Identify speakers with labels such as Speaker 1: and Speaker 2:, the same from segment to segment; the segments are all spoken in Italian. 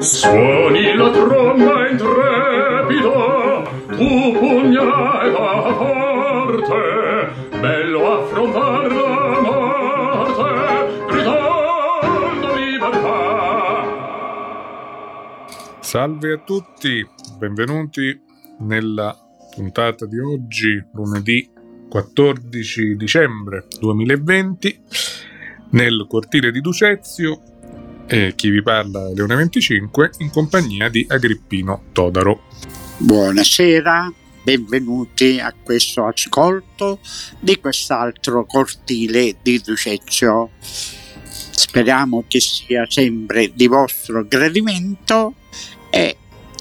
Speaker 1: Suoni la tromba intrepida, tu pugnale da parte, bello affrontar la morte, gridando libertà.
Speaker 2: Salve a tutti, benvenuti nella puntata di oggi, lunedì 14 dicembre 2020, nel cortile di Ducezio. E chi vi parla è Leone 25 in compagnia di Agrippino Todaro.
Speaker 3: Buonasera, benvenuti a questo ascolto di quest'altro cortile di Ducezio. Speriamo che sia sempre di vostro gradimento e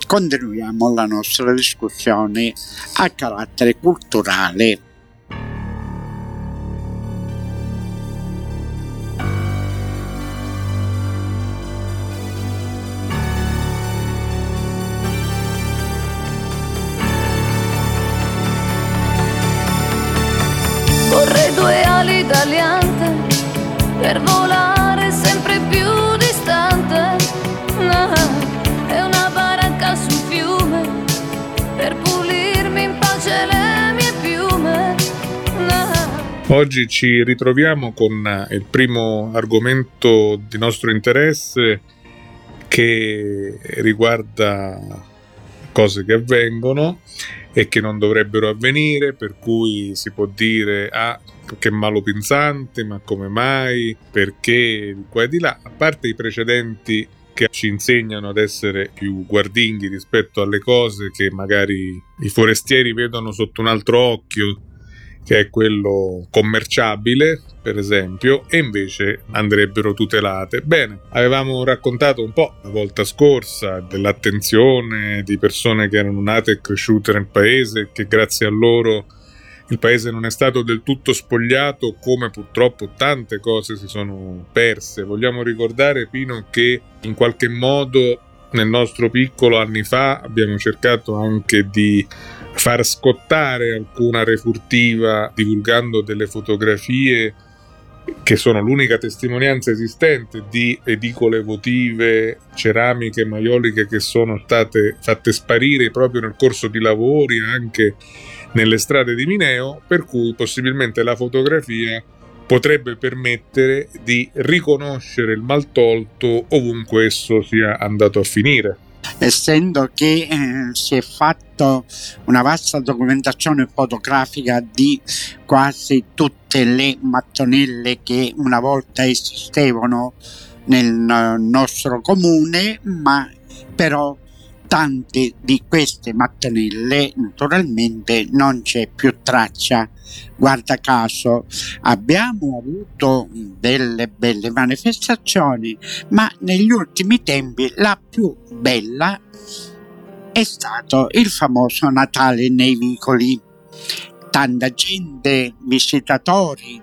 Speaker 3: continuiamo la nostra discussione a carattere culturale.
Speaker 2: Oggi ci ritroviamo con eh, il primo argomento di nostro interesse che riguarda cose che avvengono e che non dovrebbero avvenire, per cui si può dire ah che malopensante, ma come mai, perché di qua e di là, a parte i precedenti che ci insegnano ad essere più guardinghi rispetto alle cose che magari i forestieri vedono sotto un altro occhio che è quello commerciabile, per esempio, e invece andrebbero tutelate. Bene, avevamo raccontato un po' la volta scorsa dell'attenzione di persone che erano nate e cresciute nel paese, che grazie a loro il paese non è stato del tutto spogliato, come purtroppo tante cose si sono perse. Vogliamo ricordare, Pino, che in qualche modo nel nostro piccolo anni fa abbiamo cercato anche di far scottare alcuna refurtiva divulgando delle fotografie che sono l'unica testimonianza esistente di edicole votive, ceramiche, maioliche che sono state fatte sparire proprio nel corso di lavori anche nelle strade di Mineo, per cui possibilmente la fotografia potrebbe permettere di riconoscere il maltolto ovunque esso sia andato a finire.
Speaker 3: Essendo che eh, si è fatto una vasta documentazione fotografica di quasi tutte le mattonelle che una volta esistevano nel eh, nostro comune, ma però tante di queste mattonelle naturalmente non c'è più traccia. Guarda caso abbiamo avuto delle belle manifestazioni, ma negli ultimi tempi la più bella è stato il famoso Natale nei vicoli. Tanta gente, visitatori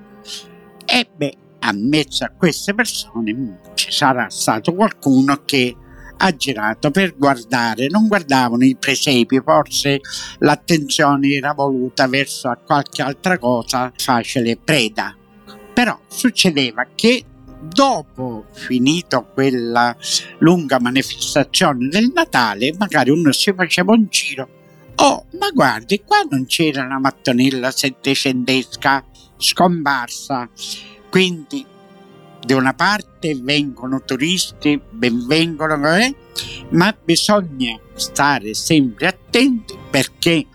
Speaker 3: e beh, a mezzo a queste persone ci sarà stato qualcuno che girato per guardare, non guardavano i presepi, forse l'attenzione era voluta verso qualche altra cosa facile preda. Però succedeva che dopo finito quella lunga manifestazione del Natale, magari uno si faceva un giro. Oh, ma guardi, qua non c'era una mattonella settecentesca scomparsa. Quindi da una parte vengono turisti, ben vengono, eh? ma bisogna stare sempre attenti perché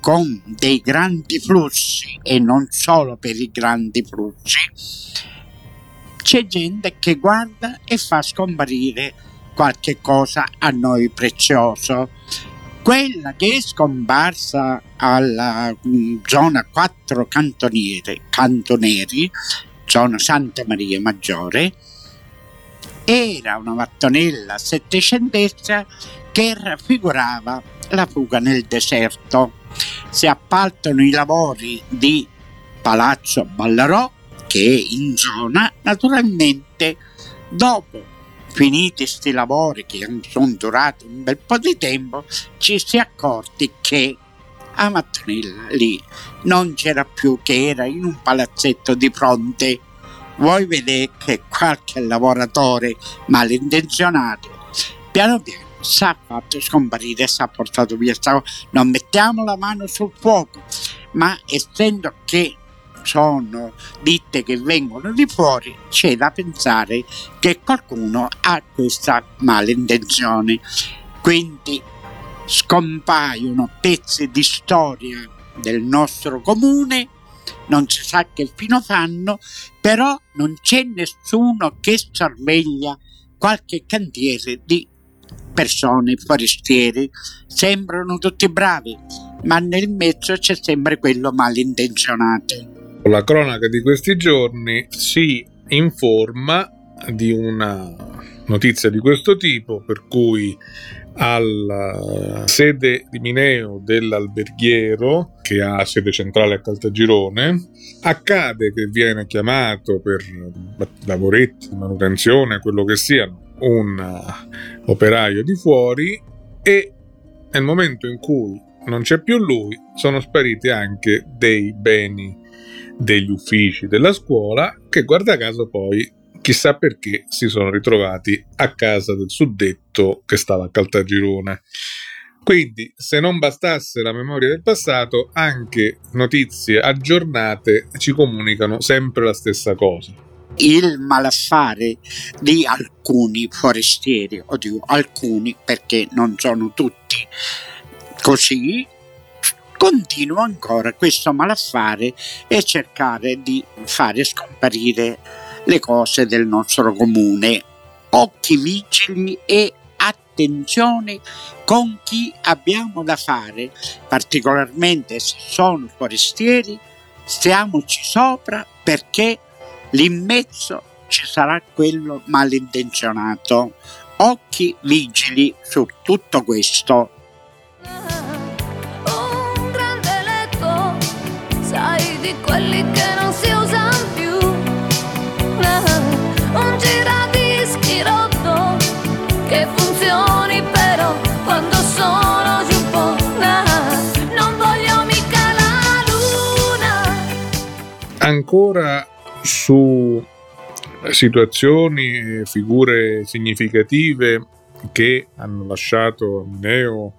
Speaker 3: con dei grandi flussi e non solo per i grandi flussi c'è gente che guarda e fa scomparire qualche cosa a noi prezioso. Quella che è scomparsa alla mm, zona 4 cantoniere, cantoneri, zona Santa Maria Maggiore, era una mattonella settecentesca che raffigurava la fuga nel deserto. Si appaltano i lavori di Palazzo Ballarò, che è in zona, naturalmente dopo finiti questi lavori che sono durati un bel po' di tempo, ci si è accorti che a lì non c'era più che era in un palazzetto di fronte vuoi vedere che qualche lavoratore malintenzionato piano piano si è fatto scomparire, si è portato via, non mettiamo la mano sul fuoco, ma essendo che sono ditte che vengono di fuori, c'è da pensare che qualcuno ha questa malintenzione. Quindi scompaiono pezzi di storia del nostro comune, non si sa che fino fanno, però non c'è nessuno che sorveglia qualche cantiere di persone forestieri. Sembrano tutti bravi, ma nel mezzo c'è sempre quello malintenzionato.
Speaker 2: La cronaca di questi giorni si informa di una notizia di questo tipo, per cui alla sede di Mineo dell'alberghiero, che ha sede centrale a Caltagirone, accade che viene chiamato per lavoretti, manutenzione, quello che siano, un operaio di fuori e nel momento in cui non c'è più lui, sono spariti anche dei beni degli uffici della scuola che guarda caso poi chissà perché si sono ritrovati a casa del suddetto che stava a Caltagirone. Quindi, se non bastasse la memoria del passato, anche notizie aggiornate ci comunicano sempre la stessa cosa.
Speaker 3: Il malaffare di alcuni forestieri, o dico alcuni perché non sono tutti così, continua ancora questo malaffare e cercare di fare scomparire le cose del nostro comune. Occhi vigili e attenzione con chi abbiamo da fare, particolarmente se sono forestieri, stiamoci sopra perché mezzo ci sarà quello malintenzionato. Occhi vigili su tutto questo.
Speaker 4: Un grande letto, sai di quelli che non si usano
Speaker 2: Ancora su situazioni e figure significative che hanno lasciato a Mineo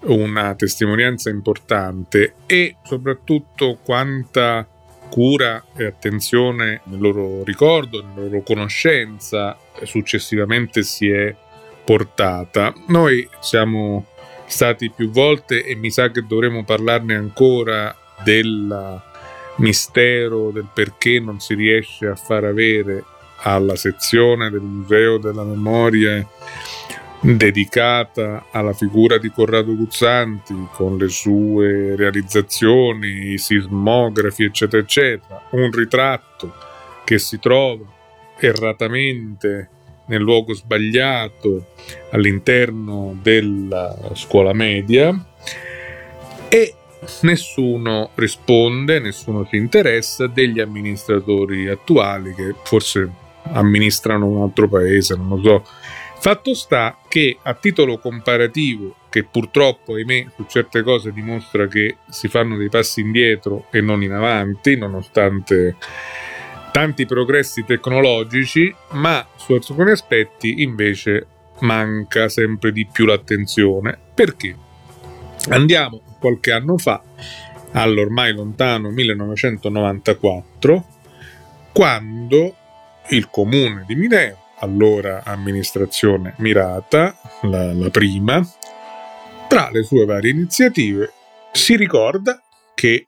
Speaker 2: una testimonianza importante e soprattutto quanta cura e attenzione nel loro ricordo, nella loro conoscenza successivamente si è portata. Noi siamo stati più volte e mi sa che dovremo parlarne ancora del mistero del perché non si riesce a far avere alla sezione del Museo della Memoria dedicata alla figura di Corrado Guzzanti con le sue realizzazioni, i sismografi, eccetera, eccetera, un ritratto che si trova erratamente nel luogo sbagliato all'interno della scuola media. E nessuno risponde, nessuno si interessa degli amministratori attuali che forse amministrano un altro paese, non lo so. Fatto sta che a titolo comparativo, che purtroppo, ahimè, su certe cose dimostra che si fanno dei passi indietro e non in avanti, nonostante tanti progressi tecnologici, ma su alcuni aspetti invece manca sempre di più l'attenzione. Perché? Andiamo qualche anno fa, all'ormai lontano 1994, quando il comune di Mineo, allora amministrazione Mirata, la, la prima, tra le sue varie iniziative si ricorda che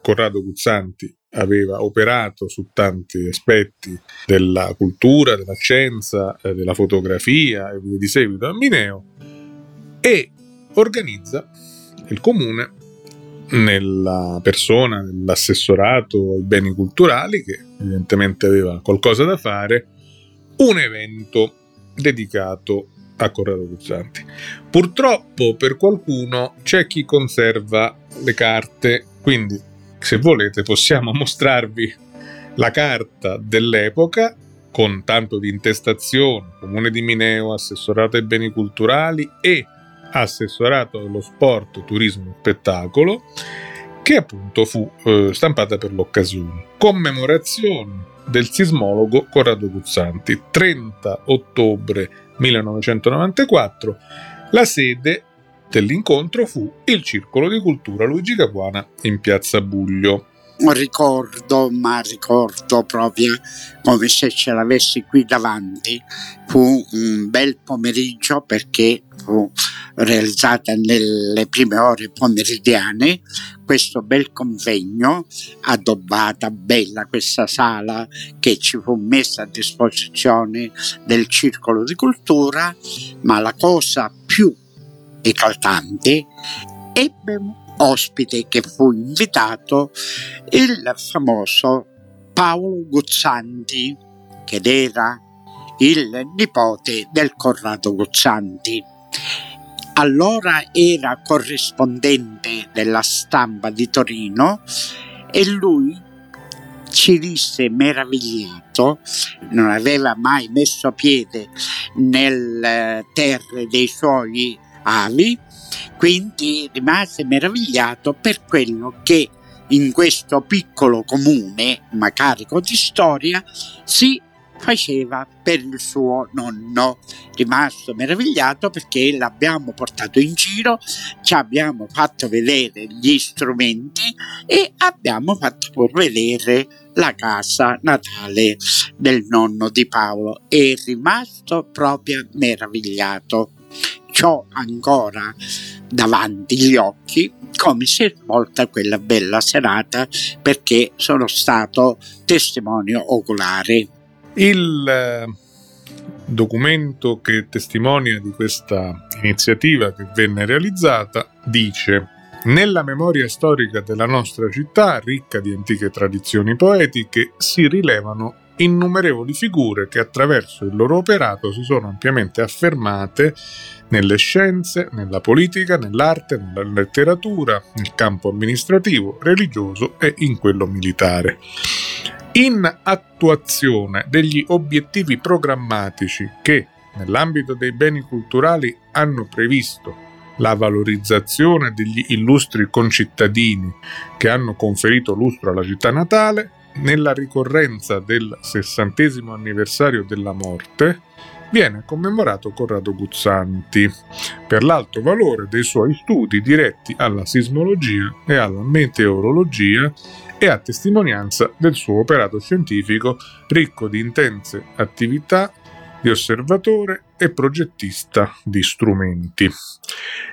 Speaker 2: Corrado Guzzanti aveva operato su tanti aspetti della cultura, della scienza, eh, della fotografia e di seguito a Mineo e organizza il comune nella persona dell'assessorato ai beni culturali che evidentemente aveva qualcosa da fare un evento dedicato a Corrado Guzzanti. Purtroppo per qualcuno c'è chi conserva le carte, quindi se volete possiamo mostrarvi la carta dell'epoca con tanto di intestazione, Comune di Mineo, Assessorato ai beni culturali e Assessorato allo sport, turismo e spettacolo, che appunto fu eh, stampata per l'occasione. Commemorazione del sismologo Corrado Guzzanti. 30 ottobre 1994, la sede dell'incontro fu il Circolo di Cultura Luigi Capuana in Piazza Buglio.
Speaker 3: Ricordo, ma ricordo proprio come se ce l'avessi qui davanti. Fu un bel pomeriggio perché fu realizzata nelle prime ore pomeridiane questo bel convegno addobbata bella questa sala che ci fu messa a disposizione del circolo di cultura ma la cosa più eclatante ebbe ospite che fu invitato il famoso Paolo Guzzanti che era il nipote del Corrado Guzzanti. Allora era corrispondente della stampa di Torino e lui ci disse meravigliato, non aveva mai messo piede nelle terre dei suoi avi, quindi rimase meravigliato per quello che in questo piccolo comune, ma carico di storia, si faceva per il suo nonno. Rimasto meravigliato perché l'abbiamo portato in giro, ci abbiamo fatto vedere gli strumenti e abbiamo fatto pur vedere la casa natale del nonno di Paolo. È rimasto proprio meravigliato. C'ho ancora davanti gli occhi come si è svolta quella bella serata perché sono stato testimone oculare.
Speaker 2: Il eh, documento che testimonia di questa iniziativa che venne realizzata dice nella memoria storica della nostra città, ricca di antiche tradizioni poetiche, si rilevano innumerevoli figure che attraverso il loro operato si sono ampiamente affermate nelle scienze, nella politica, nell'arte, nella letteratura, nel campo amministrativo, religioso e in quello militare. In attuazione degli obiettivi programmatici che, nell'ambito dei beni culturali, hanno previsto la valorizzazione degli illustri concittadini che hanno conferito lustro alla città natale, nella ricorrenza del sessantesimo anniversario della morte, viene commemorato Corrado Guzzanti per l'alto valore dei suoi studi diretti alla sismologia e alla meteorologia e a testimonianza del suo operato scientifico ricco di intense attività di osservatore e progettista di strumenti.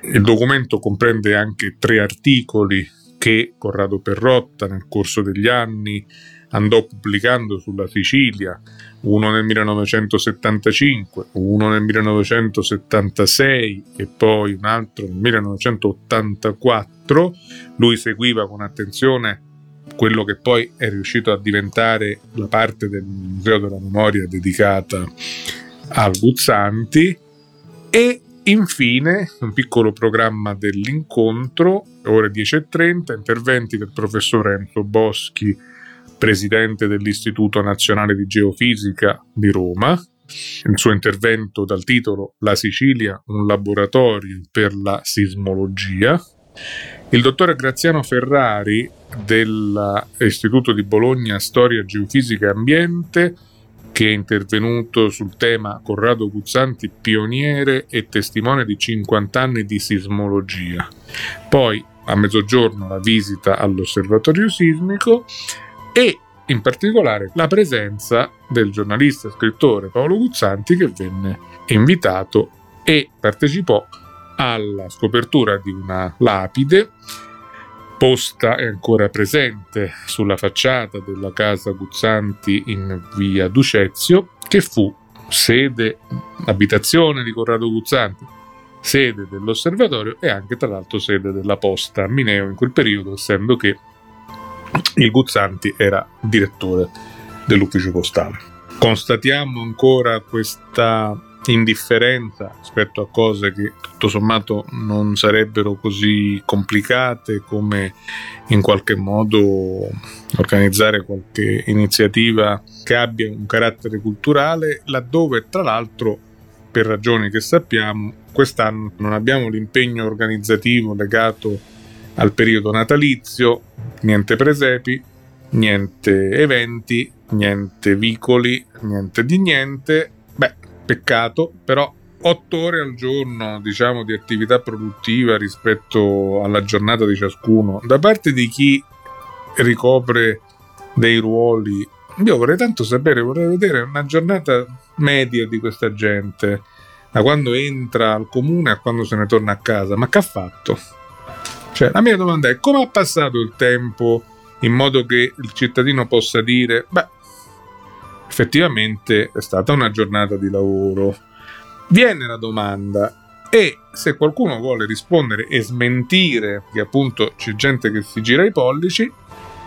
Speaker 2: Il documento comprende anche tre articoli che Corrado Perrotta nel corso degli anni andò pubblicando sulla Sicilia, uno nel 1975, uno nel 1976 e poi un altro nel 1984. Lui seguiva con attenzione quello che poi è riuscito a diventare la parte del Museo della Memoria dedicata al Guzzanti e infine un piccolo programma dell'incontro, ore 10.30, interventi del professor Enzo Boschi, presidente dell'Istituto Nazionale di Geofisica di Roma, il suo intervento dal titolo La Sicilia, un laboratorio per la sismologia, il dottore Graziano Ferrari dell'Istituto di Bologna Storia, Geofisica e Ambiente, che è intervenuto sul tema Corrado Guzzanti, pioniere e testimone di 50 anni di sismologia. Poi a mezzogiorno la visita all'osservatorio sismico e in particolare la presenza del giornalista e scrittore Paolo Guzzanti che venne invitato e partecipò alla scopertura di una lapide posta e ancora presente sulla facciata della casa Guzzanti in via Ducezio, che fu sede, abitazione di Corrado Guzzanti, sede dell'osservatorio e anche tra l'altro sede della posta a Mineo in quel periodo, essendo che il Guzzanti era direttore dell'ufficio postale. Constatiamo ancora questa indifferenza rispetto a cose che tutto sommato non sarebbero così complicate come in qualche modo organizzare qualche iniziativa che abbia un carattere culturale, laddove tra l'altro per ragioni che sappiamo quest'anno non abbiamo l'impegno organizzativo legato al periodo natalizio, niente presepi, niente eventi niente vicoli, niente di niente. Peccato, però 8 ore al giorno, diciamo, di attività produttiva rispetto alla giornata di ciascuno, da parte di chi ricopre dei ruoli. Io vorrei tanto sapere, vorrei vedere una giornata media di questa gente, da quando entra al comune a quando se ne torna a casa. Ma che ha fatto? Cioè, la mia domanda è come ha passato il tempo in modo che il cittadino possa dire, beh, effettivamente è stata una giornata di lavoro. Viene la domanda e se qualcuno vuole rispondere e smentire che appunto c'è gente che si gira i pollici,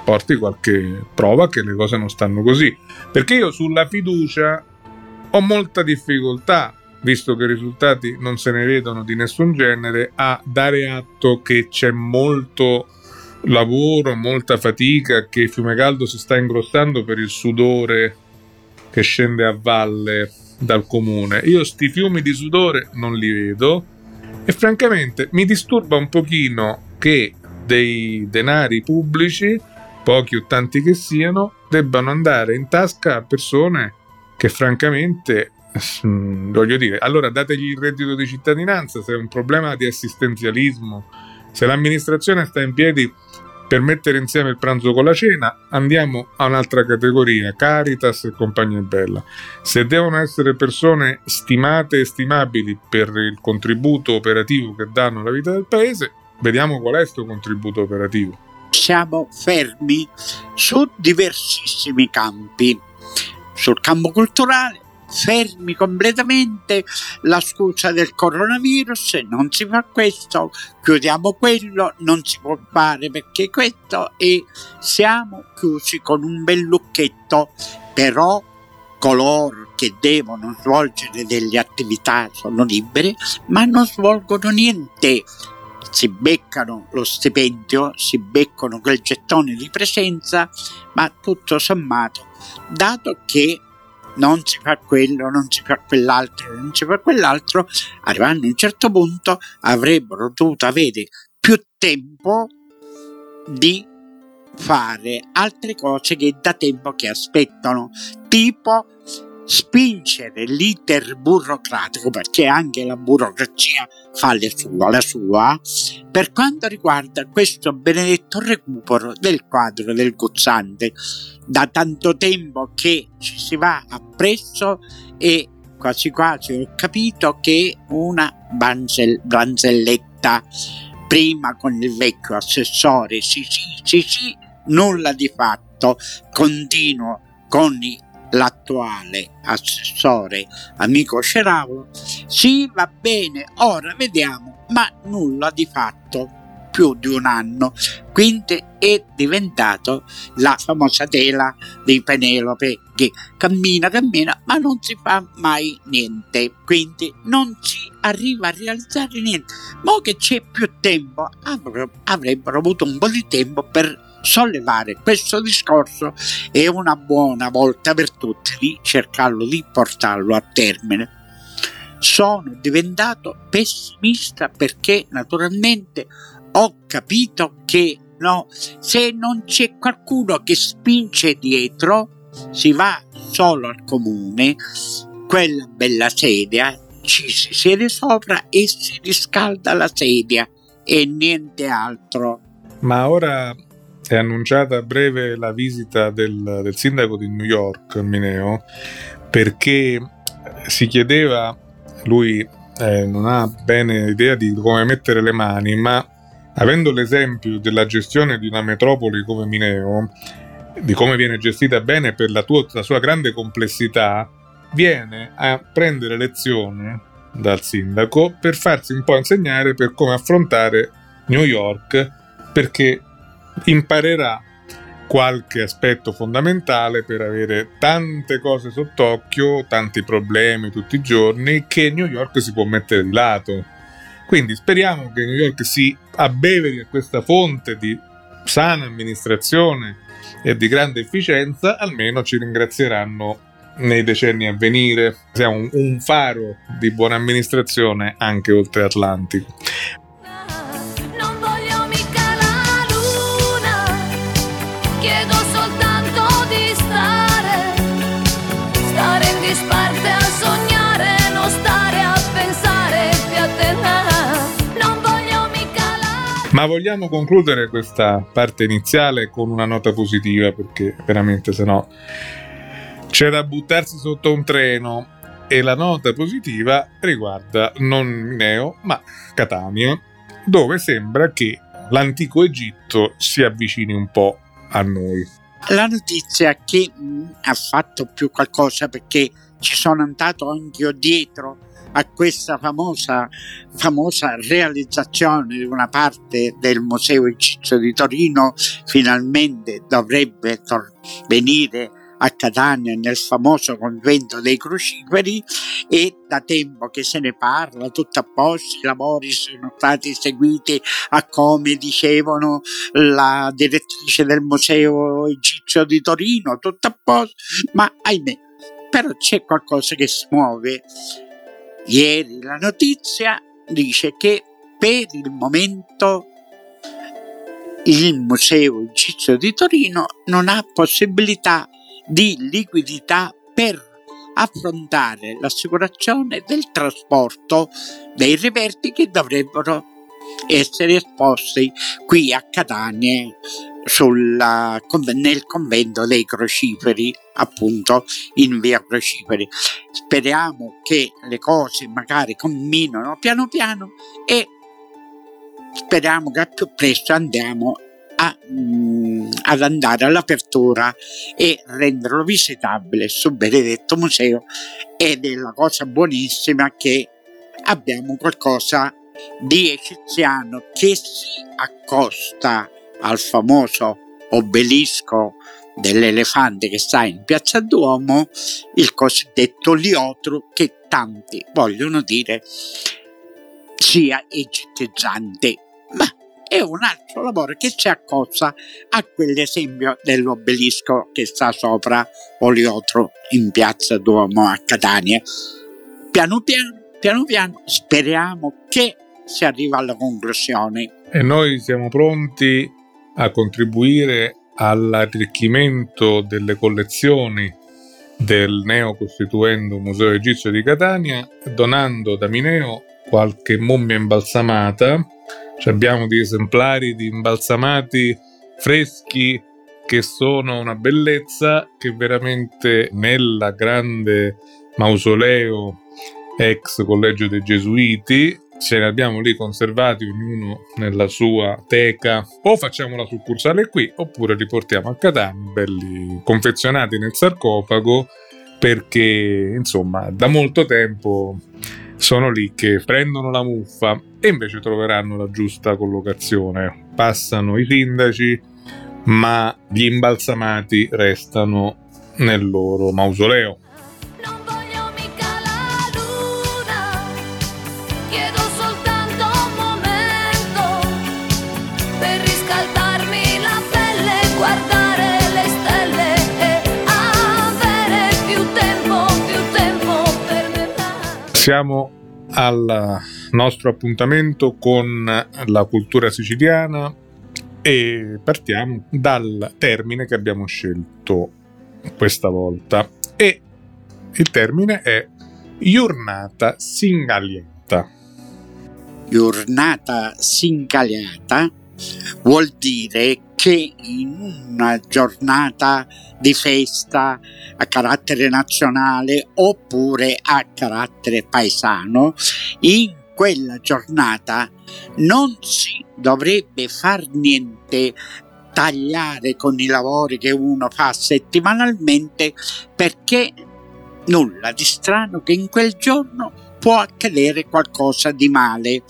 Speaker 2: porti qualche prova che le cose non stanno così. Perché io sulla fiducia ho molta difficoltà, visto che i risultati non se ne vedono di nessun genere, a dare atto che c'è molto lavoro, molta fatica, che Fiumegaldo si sta ingrossando per il sudore che scende a valle dal comune. Io sti fiumi di sudore non li vedo e francamente mi disturba un pochino che dei denari pubblici pochi o tanti che siano, debbano andare in tasca a persone che francamente mm, voglio dire, allora dategli il reddito di cittadinanza se è un problema di assistenzialismo, se l'amministrazione sta in piedi per mettere insieme il pranzo con la cena, andiamo a un'altra categoria, Caritas e compagnia bella. Se devono essere persone stimate e stimabili per il contributo operativo che danno alla vita del paese, vediamo qual è questo contributo operativo
Speaker 3: siamo fermi su diversissimi campi. Sul campo culturale fermi completamente la scusa del coronavirus, non si fa questo, chiudiamo quello, non si può fare perché questo e siamo chiusi con un bel lucchetto, però coloro che devono svolgere delle attività sono liberi, ma non svolgono niente. Si beccano lo stipendio, si beccano quel gettone di presenza, ma tutto sommato, dato che non si fa quello, non si fa quell'altro, non si fa quell'altro, arrivando a un certo punto avrebbero dovuto avere più tempo di fare altre cose che da tempo che aspettano, tipo spingere l'iter burocratico, perché anche la burocrazia fa sua, la sua, per quanto riguarda questo benedetto recupero del quadro del Guzzante. Da tanto tempo che ci si va appresso e quasi quasi ho capito che una banzel, prima con il vecchio assessore sì sì sì sì nulla di fatto continuo con i l'attuale assessore amico Ceravolo, sì va bene, ora vediamo, ma nulla di fatto più di un anno, quindi è diventato la famosa tela di Penelope che cammina, cammina, ma non si fa mai niente, quindi non si arriva a realizzare niente. Ma che c'è più tempo, avrebbero avuto un po' di tempo per sollevare questo discorso e una buona volta per tutte di cercarlo di portarlo a termine. Sono diventato pessimista perché naturalmente ho capito che no, se non c'è qualcuno che spinge dietro, si va solo al comune, quella bella sedia, ci si siede sopra e si riscalda la sedia e niente altro.
Speaker 2: Ma ora è annunciata a breve la visita del, del sindaco di New York, Mineo, perché si chiedeva, lui eh, non ha bene idea di come mettere le mani, ma avendo l'esempio della gestione di una metropoli come Mineo, di come viene gestita bene per la, tua, la sua grande complessità, viene a prendere lezione dal sindaco per farsi un po' insegnare per come affrontare New York, perché imparerà qualche aspetto fondamentale per avere tante cose sott'occhio, tanti problemi tutti i giorni che New York si può mettere di lato. Quindi speriamo che New York si abbeveri a questa fonte di sana amministrazione e di grande efficienza, almeno ci ringrazieranno nei decenni a venire. Siamo un, faro di buona amministrazione anche oltre Atlantico.
Speaker 4: disparte a sognare, non stare a pensare più a te. Non voglio mica la...
Speaker 2: Ma vogliamo concludere questa parte iniziale con una nota positiva perché veramente sennò c'è da buttarsi sotto un treno. E la nota positiva riguarda non Neo ma Catania, dove sembra che l'antico Egitto si avvicini un po' a noi.
Speaker 3: La notizia che mh, ha fatto più qualcosa perché ci sono andato anche io dietro a questa famosa, famosa realizzazione di una parte del Museo Egizio di Torino, finalmente dovrebbe tor- venire a Catania nel famoso convento dei cruciferi e da tempo che se ne parla, tutto a posto, i lavori sono stati eseguiti a come dicevano la direttrice del Museo Egizio di Torino, tutto a posto, ma ahimè, però c'è qualcosa che si muove. Ieri la notizia dice che per il momento il Museo Egizio di Torino non ha possibilità di liquidità per affrontare l'assicurazione del trasporto dei reperti che dovrebbero essere esposti qui a Catania sulla, nel convento dei crociferi, appunto in via crociferi. Speriamo che le cose magari camminino piano piano e speriamo che al più presto andiamo a, mh, ad andare all'apertura e renderlo visitabile sul benedetto museo ed è la cosa buonissima che abbiamo qualcosa di egiziano che si accosta al famoso obelisco dell'elefante che sta in piazza Duomo, il cosiddetto liotro che tanti vogliono dire sia egittizzante. È un altro lavoro che si accosta a quell'esempio dell'obelisco che sta sopra Oliotro in piazza Duomo a Catania. Piano piano, piano piano, speriamo che si arriva alla conclusione.
Speaker 2: E noi siamo pronti a contribuire all'arricchimento delle collezioni del neo costituendo Museo Egizio di Catania, donando da Mineo qualche mummia imbalsamata abbiamo degli esemplari di imbalsamati freschi che sono una bellezza che veramente nella grande mausoleo ex collegio dei Gesuiti ce ne abbiamo lì conservati ognuno nella sua teca. O facciamo la succursale qui oppure li portiamo a Catania belli confezionati nel sarcofago perché insomma da molto tempo sono lì che prendono la muffa e invece troveranno la giusta collocazione. Passano i sindaci, ma gli imbalsamati restano nel loro mausoleo. Siamo al nostro appuntamento con la cultura siciliana e partiamo dal termine che abbiamo scelto questa volta e il termine è giornata singaliata.
Speaker 3: Giornata singaliata vuol dire che in una giornata di festa a carattere nazionale oppure a carattere paesano, in quella giornata non si dovrebbe far niente tagliare con i lavori che uno fa settimanalmente perché nulla di strano che in quel giorno può accadere qualcosa di male.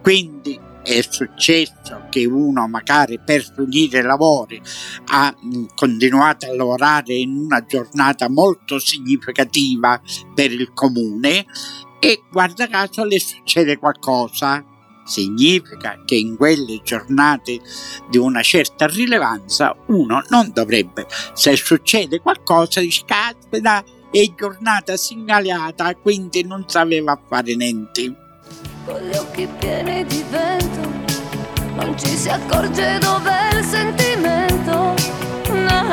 Speaker 3: Quindi è successo che uno magari per finire i lavori ha continuato a lavorare in una giornata molto significativa per il comune e guarda caso le succede qualcosa. Significa che in quelle giornate di una certa rilevanza uno non dovrebbe, se succede qualcosa, dice caspita, è giornata segnalata, quindi non sapeva fare niente.
Speaker 4: Con gli occhi pieni di vento, non ci si accorge dov'è il sentimento. No,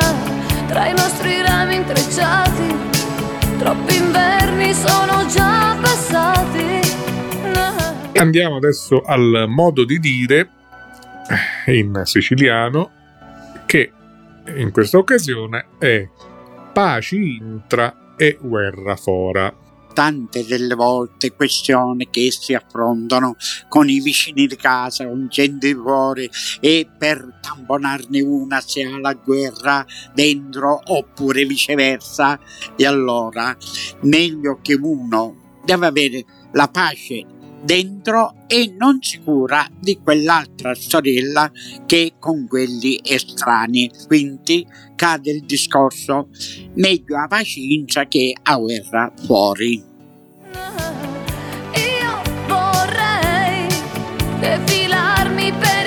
Speaker 4: tra i nostri rami intrecciati, troppi inverni sono già passati. No.
Speaker 2: Andiamo adesso al modo di dire in siciliano che in questa occasione è paci intra e guerra fora
Speaker 3: tante delle volte questioni che si affrontano con i vicini di casa, con gente fuori e per tamponarne una si ha la guerra dentro oppure viceversa. E allora meglio che uno deve avere la pace dentro e non si cura di quell'altra sorella che con quelli estranei. Quindi cade il discorso meglio a pazienza che a guerra fuori.
Speaker 4: Io vorrei defilarmi per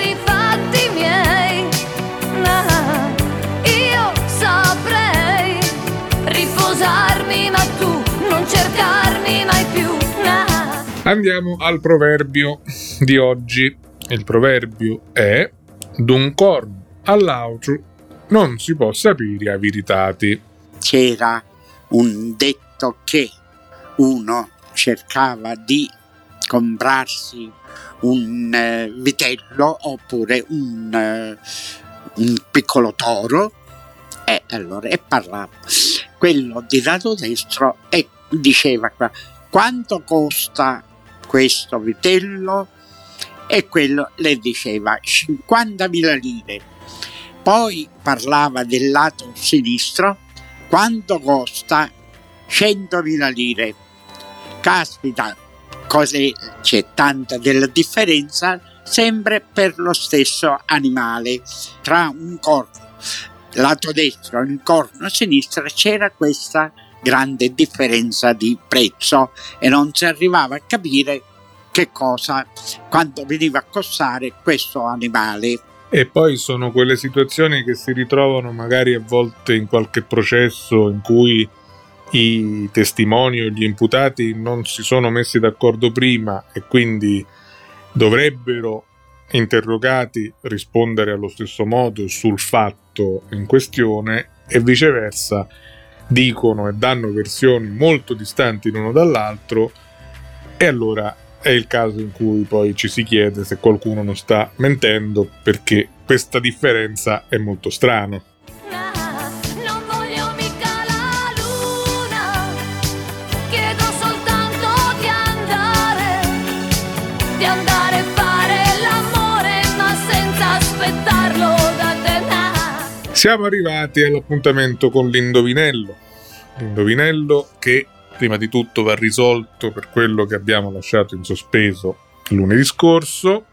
Speaker 2: Andiamo al proverbio di oggi. Il proverbio è d'un corno all'altro non si può sapere a veritati.
Speaker 3: C'era un detto che uno cercava di comprarsi un eh, vitello oppure un, eh, un piccolo toro e allora e parlava quello di lato destro e diceva qua quanto costa questo vitello e quello le diceva 50.000 lire. Poi parlava del lato sinistro quanto costa 100.000 lire. Caspita così c'è tanta della differenza sempre per lo stesso animale. Tra un corno lato destro e un corno sinistro c'era questa grande differenza di prezzo e non si arrivava a capire che cosa quanto veniva a costare questo animale.
Speaker 2: E poi sono quelle situazioni che si ritrovano magari a volte in qualche processo in cui i testimoni o gli imputati non si sono messi d'accordo prima e quindi dovrebbero interrogati rispondere allo stesso modo sul fatto in questione e viceversa dicono e danno versioni molto distanti l'uno dall'altro e allora è il caso in cui poi ci si chiede se qualcuno non sta mentendo perché questa differenza è molto strana. Siamo arrivati all'appuntamento con l'indovinello. L'indovinello che prima di tutto va risolto per quello che abbiamo lasciato in sospeso lunedì scorso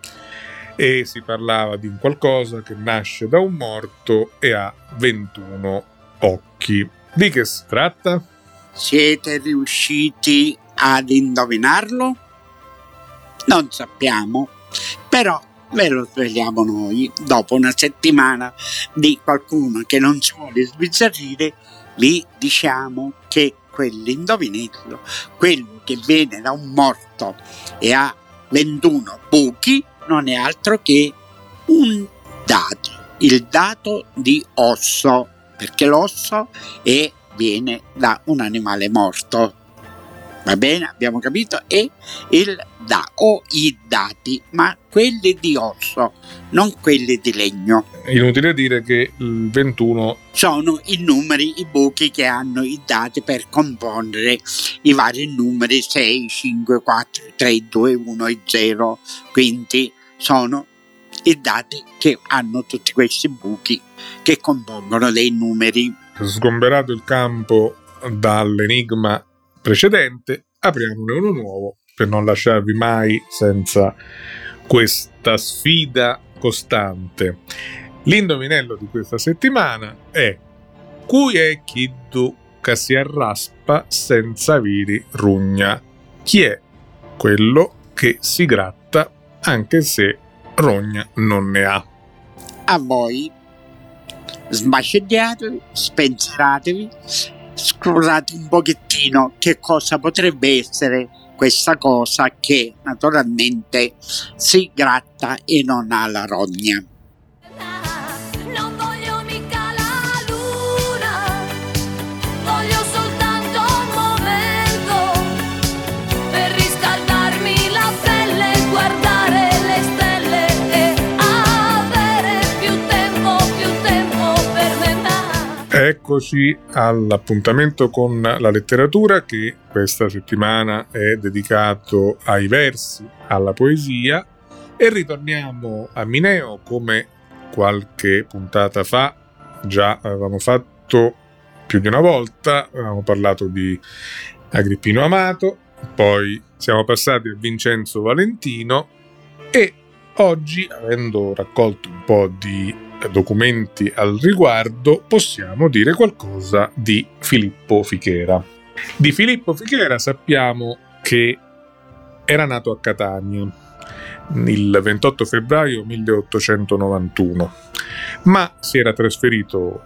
Speaker 2: e si parlava di un qualcosa che nasce da un morto e ha 21 occhi. Di che si tratta?
Speaker 3: Siete riusciti ad indovinarlo? Non sappiamo, però ve lo svegliamo noi. Dopo una settimana di qualcuno che non ci vuole sbizzarrire, vi diciamo che quell'indovinello, quello che viene da un morto e ha 21 buchi, non è altro che un dato, il dato di osso, perché l'osso è viene da un animale morto. Va bene, abbiamo capito? E il da o i dati, ma quelli di osso, non quelli di legno.
Speaker 2: Inutile dire che il 21
Speaker 3: Sono i numeri, i buchi che hanno i dati per comporre i vari numeri 6, 5, 4, 3, 2, 1 e 0. Quindi sono i dati che hanno tutti questi buchi che compongono dei numeri.
Speaker 2: sgomberato il campo dall'enigma precedente, apriamone uno nuovo per non lasciarvi mai senza questa sfida costante. L'indovinello di questa settimana è Cui è tu che si arraspa senza viri rugna? Chi è quello che si gratta anche se rogna non ne ha?
Speaker 3: A voi sbasciatevi, spensieratevi, scrollate un pochettino che cosa potrebbe essere questa cosa che naturalmente si gratta e non ha la rogna.
Speaker 2: Eccoci all'appuntamento con la letteratura che questa settimana è dedicato ai versi, alla poesia. E ritorniamo a Mineo come qualche puntata fa già avevamo fatto più di una volta, avevamo parlato di Agrippino Amato, poi siamo passati a Vincenzo Valentino e oggi, avendo raccolto un po' di documenti al riguardo, possiamo dire qualcosa di Filippo Fichera. Di Filippo Fichera sappiamo che era nato a Catania il 28 febbraio 1891, ma si era trasferito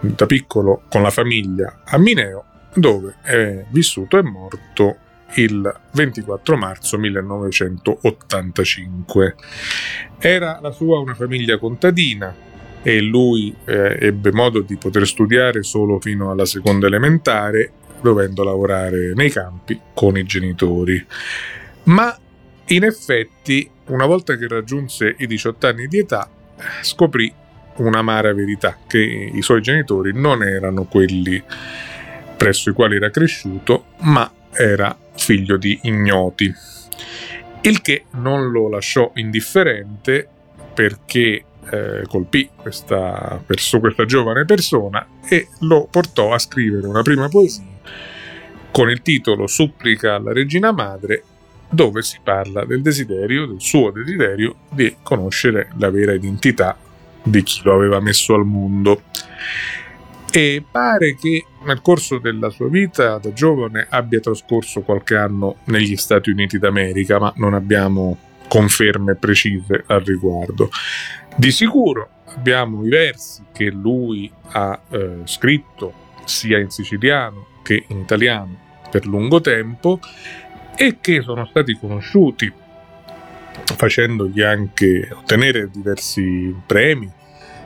Speaker 2: da piccolo con la famiglia a Mineo, dove è vissuto e morto il 24 marzo 1985. Era la sua una famiglia contadina, e lui eh, ebbe modo di poter studiare solo fino alla seconda elementare, dovendo lavorare nei campi con i genitori. Ma in effetti, una volta che raggiunse i 18 anni di età, scoprì un'amara verità, che i suoi genitori non erano quelli presso i quali era cresciuto, ma era figlio di ignoti. Il che non lo lasciò indifferente perché eh, colpì questa, perso- questa giovane persona e lo portò a scrivere una prima poesia con il titolo Supplica alla regina madre dove si parla del desiderio, del suo desiderio di conoscere la vera identità di chi lo aveva messo al mondo. E pare che nel corso della sua vita da giovane abbia trascorso qualche anno negli Stati Uniti d'America, ma non abbiamo conferme precise al riguardo. Di sicuro abbiamo i versi che lui ha eh, scritto sia in siciliano che in italiano per lungo tempo e che sono stati conosciuti facendogli anche ottenere diversi premi.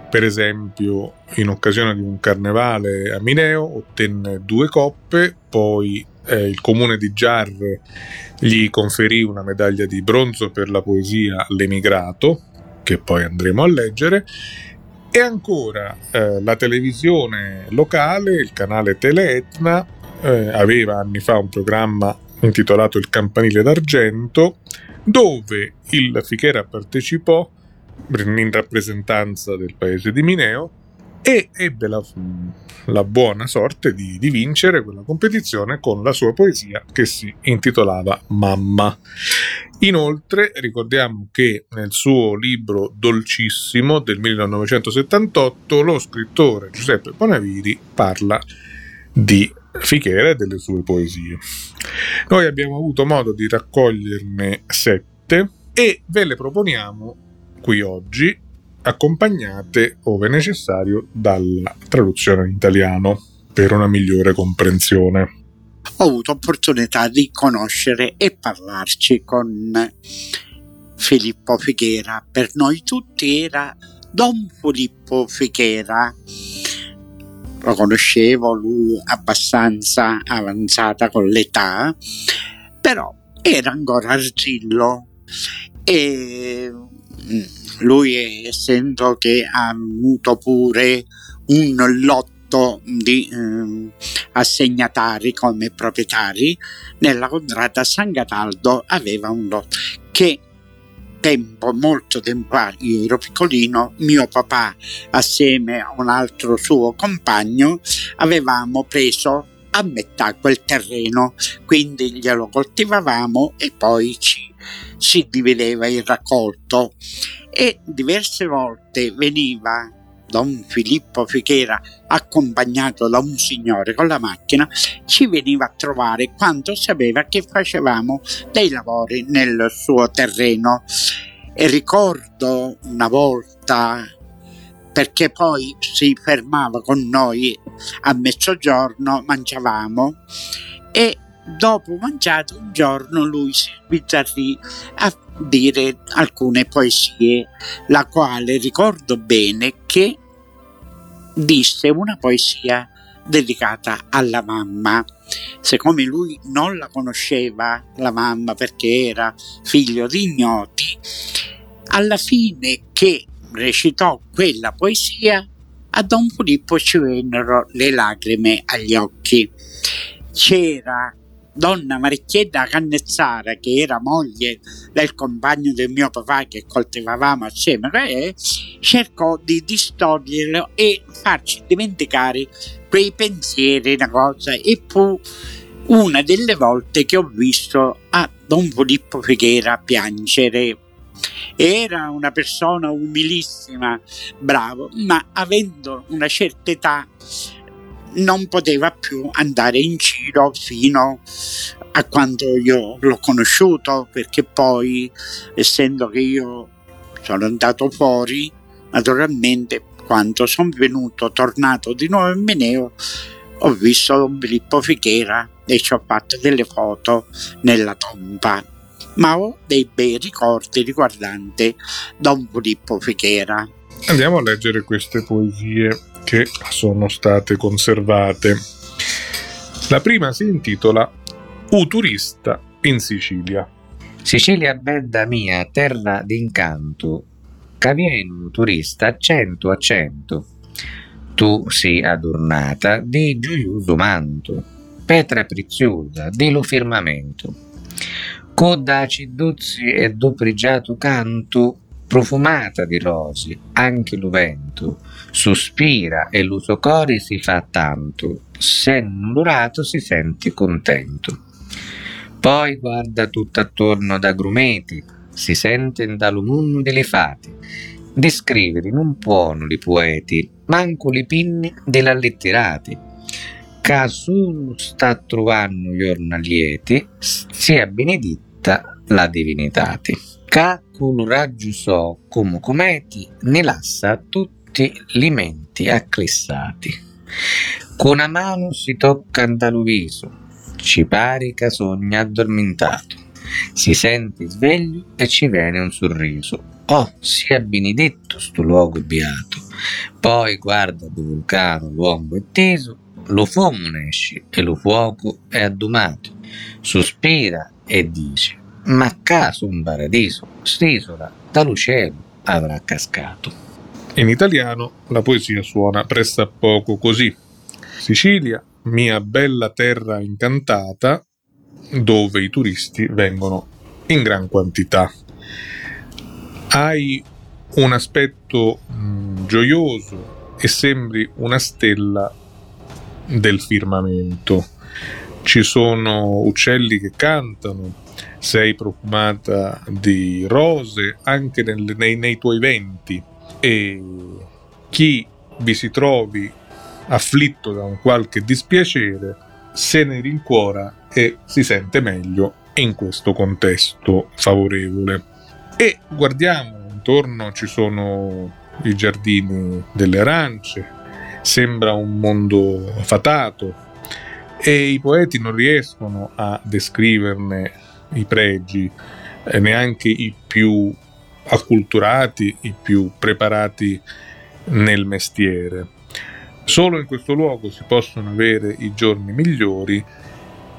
Speaker 2: Per esempio, in occasione di un carnevale a Mineo ottenne due coppe, poi eh, il comune di Giar gli conferì una medaglia di bronzo per la poesia L'emigrato, che poi andremo a leggere, e ancora eh, la televisione locale, il canale Teleetna, eh, aveva anni fa un programma intitolato Il campanile d'argento, dove il Fichera partecipò in rappresentanza del paese di Mineo e ebbe la, la buona sorte di, di, vincere quella competizione con la sua poesia che si intitolava Mamma. Inoltre ricordiamo che nel suo libro Dolcissimo del 1978 lo scrittore Giuseppe Bonaviri parla di Fichera e delle sue poesie. Noi abbiamo avuto modo di raccoglierne sette e ve le proponiamo qui oggi accompagnate, ove necessario, dalla traduzione in italiano per una migliore comprensione.
Speaker 3: Ho avuto opportunità di conoscere e parlarci con Filippo Fichera. Per noi tutti era Don Filippo Fichera. Lo conoscevo, lui abbastanza avanzata con l'età, però era ancora arzillo e mm, lui essendo che ha avuto pure un lotto di eh, assegnatari come proprietari. Nella contrada San Cataldo aveva un lotto che tempo, molto tempo fa, io ero piccolino, mio papà assieme a un altro suo compagno avevamo preso a metà quel terreno, quindi glielo coltivavamo e poi ci, si divideva il raccolto e diverse volte veniva Don Filippo Fichera, accompagnato da un signore con la macchina, ci veniva a trovare quando sapeva che facevamo dei lavori nel suo terreno. E ricordo una volta, perché poi si fermava con noi a mezzogiorno, mangiavamo e dopo mangiato un giorno lui si sbizzarrì a dire alcune poesie, la quale ricordo bene che disse una poesia dedicata alla mamma. Siccome lui non la conosceva, la mamma, perché era figlio di ignoti, alla fine che recitò quella poesia a Don Filippo ci vennero le lacrime agli occhi. C'era donna Maricchietta Cannezzara, che era moglie del compagno del mio papà che coltivavamo assieme e cercò di distoglierlo e farci dimenticare quei pensieri, una cosa, e fu una delle volte che ho visto a Don Filippo Figuera piangere. Era una persona umilissima, bravo, ma avendo una certa età non poteva più andare in giro fino a quando io l'ho conosciuto, perché poi, essendo che io sono andato fuori, naturalmente quando sono venuto, tornato di nuovo in Meneo, ho visto Don Filippo Fichera e ci ho fatto delle foto nella tomba. Ma ho dei bei ricordi riguardanti Don Filippo Fichera.
Speaker 2: Andiamo a leggere queste poesie che sono state conservate. La prima si intitola U turista in Sicilia.
Speaker 5: Sicilia bella mia, terra d'incanto, un turista cento a cento. Tu sii adornata di gioioso manto, petra preziosa di lo firmamento. Coda ciduzzi e do pregiato canto, profumata di rosi, anche lo vento, sospira e lo suo cori si fa tanto, se onorato si sente contento. Poi guarda tutto attorno da grumeti, si sente dallo mondo delle fate, descrivere non puono li poeti, manco li pinni della letterati, ca sta trovando giornalieti, sia beneditta la divinitate. Ca con raggio so come cometi, ne lassa tutti li menti acclissati. Con una mano si tocca dal viso, ci pare che sogna addormentato. Si sente sveglio e ci viene un sorriso. Oh, sia benedetto sto luogo beato. Poi guarda do vulcano l'uomo è teso, lo fumo esce e lo fuoco è addumato. Sospira e dice, ma caso un paradiso, st'isola dallo cielo avrà cascato.
Speaker 2: In italiano la poesia suona pressappoco così. Sicilia, mia bella terra incantata, dove i turisti vengono in gran quantità. Hai un aspetto mh, gioioso e sembri una stella del firmamento. Ci sono uccelli che cantano, sei profumata di rose anche nel, nei, nei tuoi venti e chi vi si trovi afflitto da un qualche dispiacere se ne rincuora e si sente meglio in questo contesto favorevole. E guardiamo intorno, ci sono i giardini delle arance, sembra un mondo fatato e i poeti non riescono a descriverne i pregi, neanche i più acculturati, i più preparati nel mestiere. Solo in questo luogo si possono avere i giorni migliori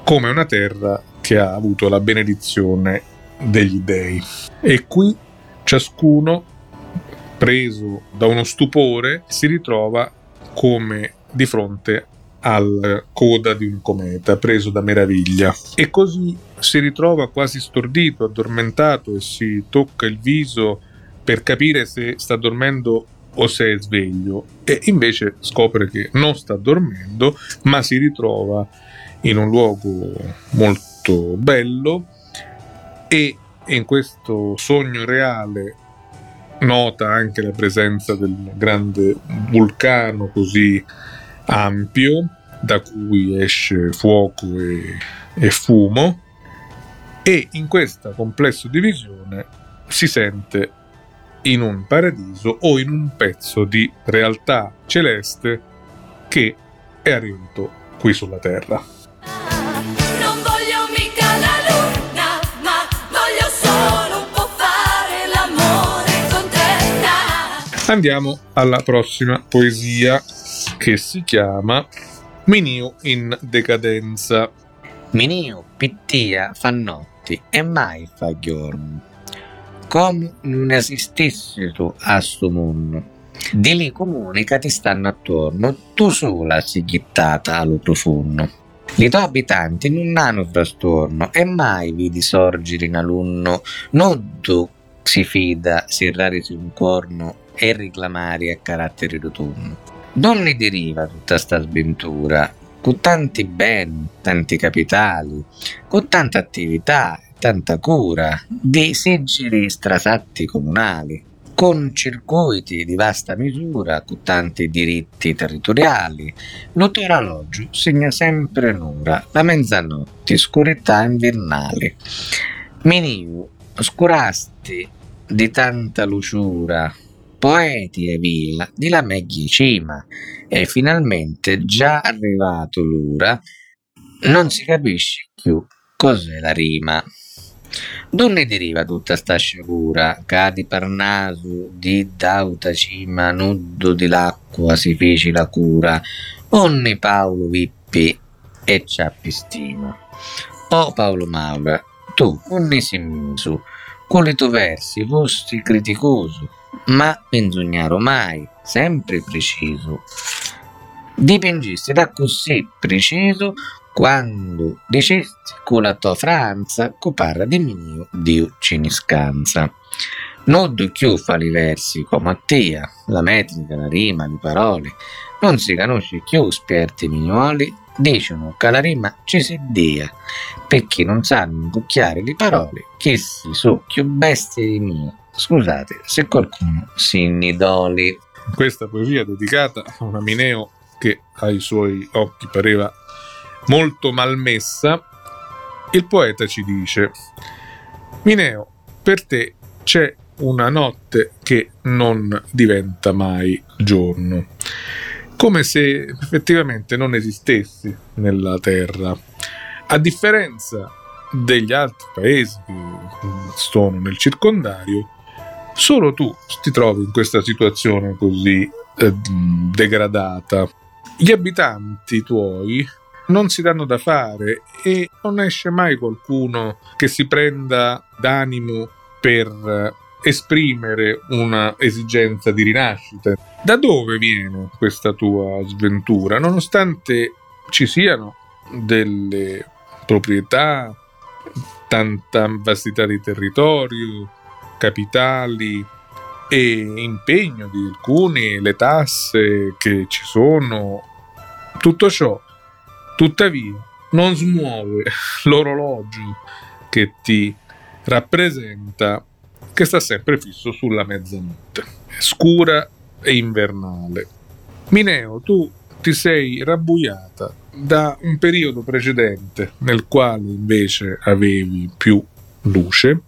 Speaker 2: come una terra che ha avuto la benedizione degli dei. E qui ciascuno, preso da uno stupore, si ritrova come di fronte alla coda di un cometa, preso da meraviglia. E così si ritrova quasi stordito, addormentato e si tocca il viso per capire se sta dormendo o se è sveglio e invece scopre che non sta dormendo ma si ritrova in un luogo molto bello e in questo sogno reale nota anche la presenza del grande vulcano così ampio da cui esce fuoco e, e fumo e in questa complessa divisione si sente in un paradiso o in un pezzo di realtà celeste che è arrivato qui sulla terra. Andiamo alla prossima poesia che si chiama Minio in decadenza.
Speaker 5: Minio pittia fa notti e mai fa giorni. Come non esistesse tu a sto mondo, Di lì comunica ti stanno attorno, tu sola si chittata allo profondo. I tuoi abitanti non hanno frastorno e mai vidi sorgere in alunno, non tu si fida, si rarisi un corno e reclamare a carattere rotondo. Non ne deriva tutta sta sventura, con tanti beni, tanti capitali, con tanta attività, tanta cura, dei seggi strasatti comunali, con circuiti di vasta misura, con tanti diritti territoriali. L'orologio segna sempre l'ora, la mezzanotte, oscurità invernale. Meniu, oscurasti di tanta luciura, poeti e via, di la meglio cima, e finalmente già arrivato l'ora, non si capisce più cos'è la rima. Donne deriva tutta sta sciagura, cadi Parnaso, di dauta cima, nudo di l'acqua si fece la cura, onne Paolo Vippi e ciappi stima. O Paolo Maura, tu, onne si muso, con i tuoi versi fosti criticoso, ma menzognaro mai, sempre preciso. Dipingesti da così preciso quando dicesti con la tua franza parla di mio Dio ciniscanza. Non più fa i versi come a te, la metrica, la rima, le parole. Non si conosce più sperti minuoli, dicono che la rima ci si dia, perché non sanno incucchiare le parole, che si so più bestie di mio. Scusate se qualcuno si innidoli.
Speaker 2: Questa poesia dedicata a una Mineo che ai suoi occhi pareva molto malmessa, il poeta ci dice, Mineo, per te c'è una notte che non diventa mai giorno, come se effettivamente non esistessi nella terra. A differenza degli altri paesi che sono nel circondario, solo tu ti trovi in questa situazione così eh, degradata. Gli abitanti tuoi non si danno da fare e non esce mai qualcuno che si prenda d'animo per esprimere una esigenza di rinascita. Da dove viene questa tua sventura? Nonostante ci siano delle proprietà, tanta vastità di territorio, capitali e impegno di alcuni, le tasse che ci sono, tutto ciò Tuttavia, non smuove l'orologio che ti rappresenta che sta sempre fisso sulla mezzanotte, scura e invernale. Mineo, tu ti sei rabbuiata da un periodo precedente nel quale invece avevi più luce,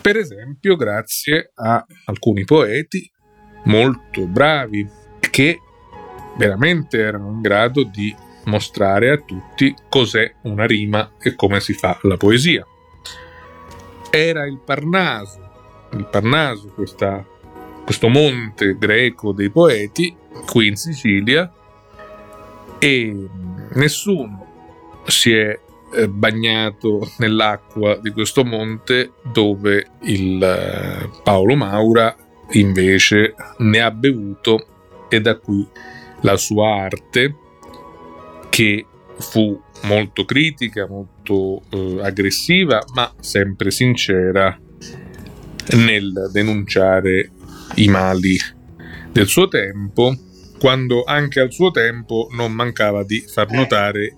Speaker 2: per esempio grazie a alcuni poeti molto bravi che veramente erano in grado di mostrare a tutti cos'è una rima e come si fa la poesia. Era il Parnaso, il Parnaso, questa, questo monte greco dei poeti qui in Sicilia e nessuno si è eh, bagnato nell'acqua di questo monte dove il eh, Paolo Maura invece ne ha bevuto e da qui la sua arte che fu molto critica, molto eh, aggressiva, ma sempre sincera nel denunciare i mali del suo tempo, quando anche al suo tempo non mancava di far notare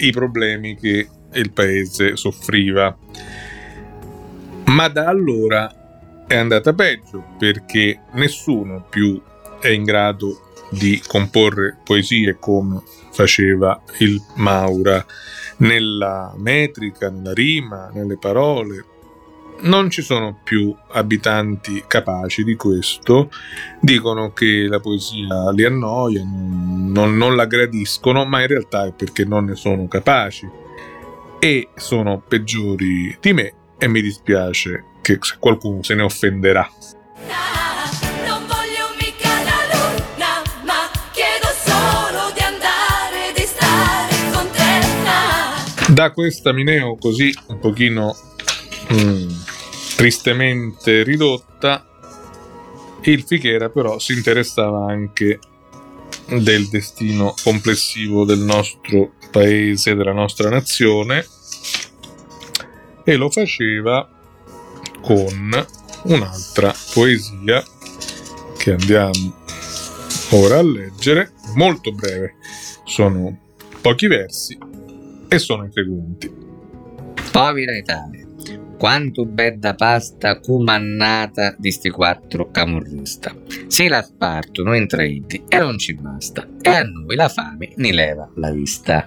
Speaker 2: i problemi che il paese soffriva. Ma da allora è andata peggio perché nessuno più è in grado di comporre poesie come faceva il Maura nella metrica, nella rima, nelle parole. Non ci sono più abitanti capaci di questo, dicono che la poesia li annoia, non, non la gradiscono, ma in realtà è perché non ne sono capaci. E sono peggiori di me e mi dispiace che qualcuno se ne offenderà. Da questa Mineo così un pochino mm, tristemente ridotta. Il Fichera però si interessava anche del destino complessivo del nostro paese, della nostra nazione e lo faceva con un'altra poesia che andiamo ora a leggere, molto breve, sono pochi versi e sono i seguenti.
Speaker 5: Povera Italia, quanto bella pasta comannata di sti quattro camorrista. Se la spartono in tredi e non ci basta, e a noi la fame ne leva la vista.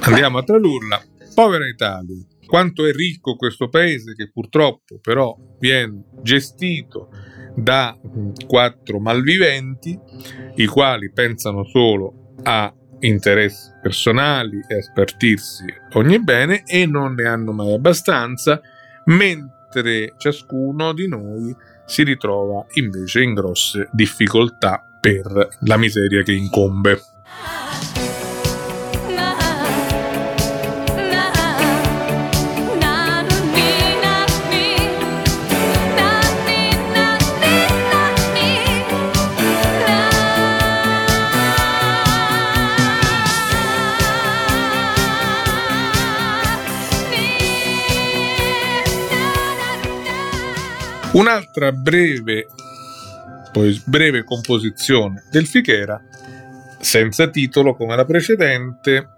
Speaker 2: Andiamo a tradurla. Povera Italia, quanto è ricco questo paese che purtroppo però viene gestito da quattro malviventi, i quali pensano solo a interessi personali e a spartirsi ogni bene e non ne hanno mai abbastanza, mentre ciascuno di noi si ritrova invece in grosse difficoltà per la miseria che incombe. Un'altra breve, breve composizione del Fichera, senza titolo come la precedente,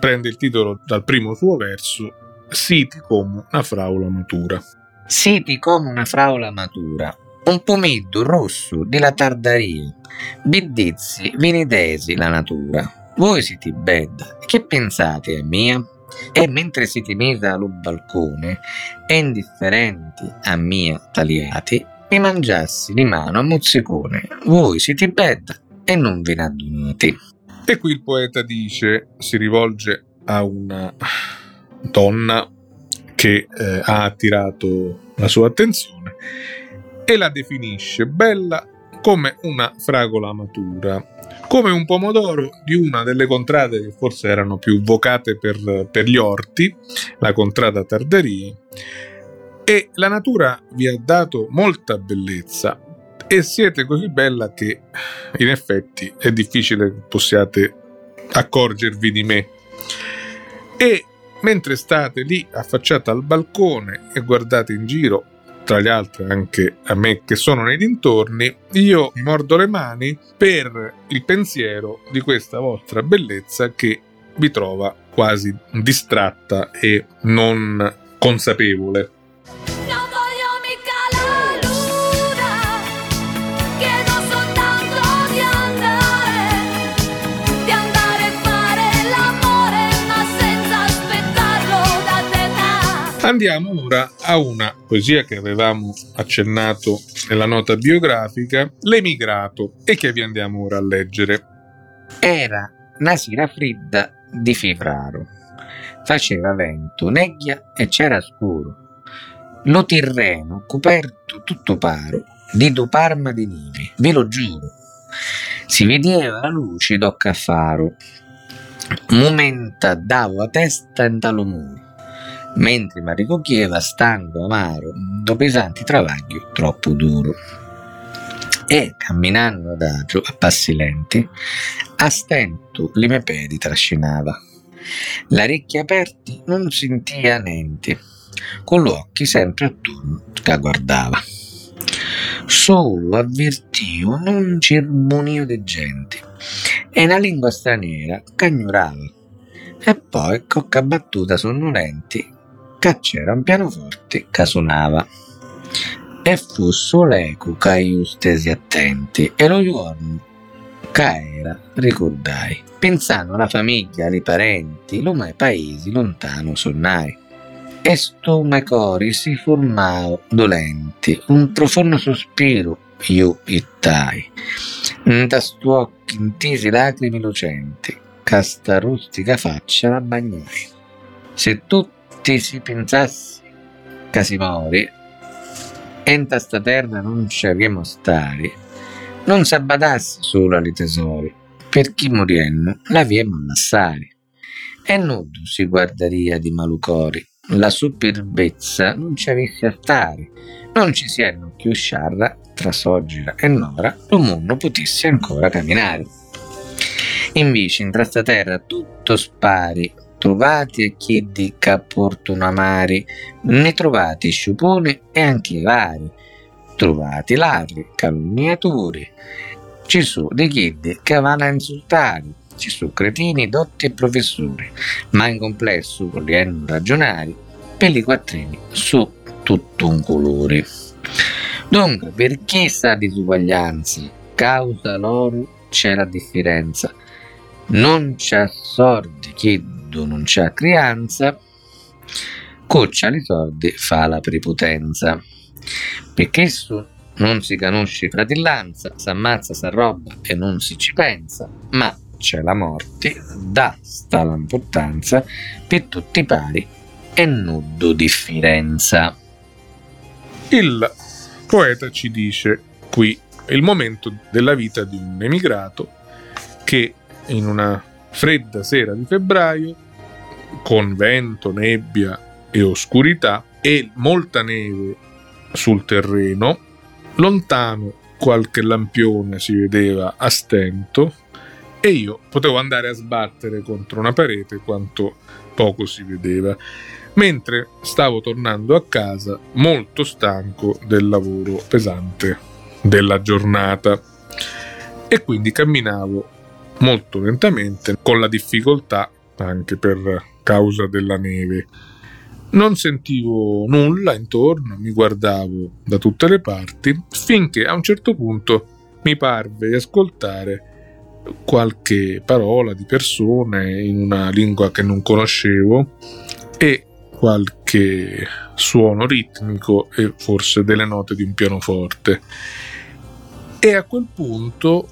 Speaker 2: prende il titolo dal primo suo verso, Siti come una fraula matura.
Speaker 5: Siti come una fraula matura, un pomiddo rosso di la tardaria, bidizzi, vinidesi la natura. Voi siete bed, che pensate mia? E mentre siete mesa allo balcone, e indifferenti a mia tagliati, mi mangiassi di mano a mozzicone. Voi siete bed e non ve ne adunate.
Speaker 2: E qui il poeta dice, si rivolge a una donna che eh, ha attirato la sua attenzione e la definisce bella come una fragola matura, come un pomodoro di una delle contrade che forse erano più vocate per, per gli orti, la contrada Tardarii, e la natura vi ha dato molta bellezza e siete così bella che in effetti è difficile che possiate accorgervi di me. E mentre state lì affacciata al balcone e guardate in giro tra le altre anche a me che sono nei dintorni, io mordo le mani per il pensiero di questa vostra bellezza che vi trova quasi distratta e non consapevole. Andiamo ora a una poesia che avevamo accennato nella nota biografica, L'emigrato, e che vi andiamo ora a leggere.
Speaker 5: Era una sera fredda di febbraio. Faceva vento, nebbia e c'era scuro. Lo terreno coperto tutto paro di due parma di neve, ve lo giuro. Si vedeva la luce d'occa faro. Momenta davo a testa in talo muro mentre mi ricoglieva stanco, amaro, do pesanti travaglio troppo duro. E camminando adagio a passi lenti, a stento le mie piedi trascinava. La orecchie aperti non sentia niente, con gli occhi sempre attorno che guardava. Solo avvertio un cermonio di gente e una lingua straniera che ignorava. E poi, cocca battuta sonnolenti, che c'era un pianoforte che suonava. E fu l'eco che io stesi attenti e lo giorno che era, ricordai, pensando alla famiglia, ai parenti, lo mai paesi lontano sonnai. E sto mai cori si formavo dolenti, un profondo sospiro io ittai, da sto occhi intesi lacrime lucenti, che sta rustica faccia la bagnai. Se tutto pensasse che si muore, enta sta terra non ci avremo stare, non si abbadasse solo alle tesori, per chi morienno la viemo ammassare. E nudo si guardaria di malucori, la superbezza non ci avesse a stare, non ci siano più sciarra tra Soggira e Nora, lo mondo potesse ancora camminare. Invece in questa terra tutto spari, trovati e chiedi che portano amari, ne trovati sciuponi e anche vari, trovati ladri, calunniatori, ci sono dei chiedi che vanno a insultare, ci sono cretini, dotti e professori, ma in complesso vogliono ragionare per i quattrini su tutto un colore. Dunque, perché sta disuguaglianza? Causa loro c'è la differenza. Non c'è sordi, chiedo, non c'è crianza, coccia i sordi fa la prepotenza. Perché su non si conosce fratellanza, s'ammazza, s'arroba e non si ci pensa, ma c'è la morte, dà sta l'importanza per tutti pari e nudo differenza.
Speaker 2: Il poeta ci dice qui il momento della vita di un emigrato che in una fredda sera di febbraio, con vento, nebbia e oscurità e molta neve sul terreno, lontano qualche lampione si vedeva a stento e io potevo andare a sbattere contro una parete quanto poco si vedeva, mentre stavo tornando a casa molto stanco del lavoro pesante della giornata. E quindi camminavo molto lentamente con la difficoltà anche per causa della neve. Non sentivo nulla intorno, mi guardavo da tutte le parti, finché a un certo punto mi parve di ascoltare qualche parola di persone in una lingua che non conoscevo e qualche suono ritmico e forse delle note di un pianoforte. E a quel punto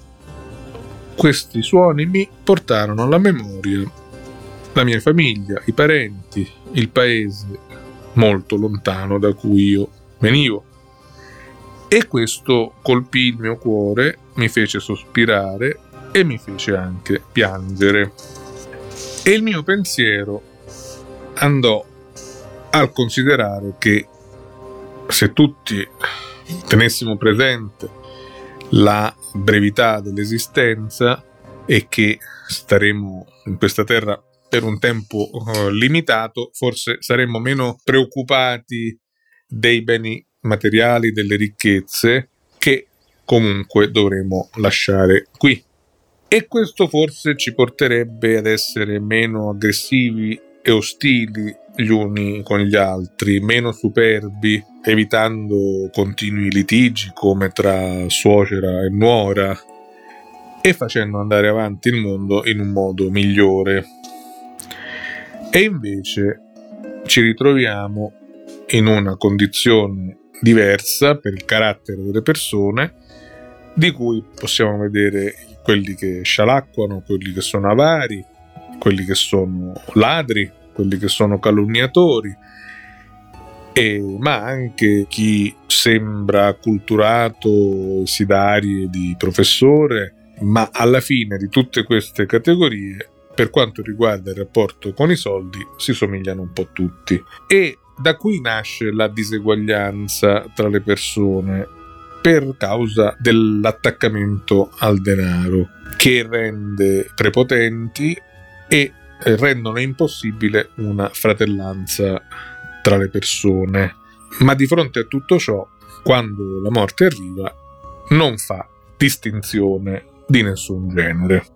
Speaker 2: questi suoni mi portarono alla memoria la mia famiglia, i parenti, il paese molto lontano da cui io venivo. E questo colpì il mio cuore, mi fece sospirare e mi fece anche piangere. E il mio pensiero andò al considerare che se tutti tenessimo presente la brevità dell'esistenza e che staremo in questa terra per un tempo uh, limitato, forse saremmo meno preoccupati dei beni materiali, delle ricchezze che comunque dovremo lasciare qui. E questo forse ci porterebbe ad essere meno aggressivi e ostili gli uni con gli altri, meno superbi, evitando continui litigi come tra suocera e nuora e facendo andare avanti il mondo in un modo migliore. E invece ci ritroviamo in una condizione diversa per il carattere delle persone, di cui possiamo vedere quelli che scialacquano, quelli che sono avari, quelli che sono ladri, quelli che sono calunniatori, e, ma anche chi sembra acculturato, si dà arie di professore, ma alla fine di tutte queste categorie, per quanto riguarda il rapporto con i soldi, si somigliano un po' tutti. E da qui nasce la diseguaglianza tra le persone, per causa dell'attaccamento al denaro che rende prepotenti e rendono impossibile una fratellanza tra le persone. Ma di fronte a tutto ciò, quando la morte arriva, non fa distinzione di nessun genere.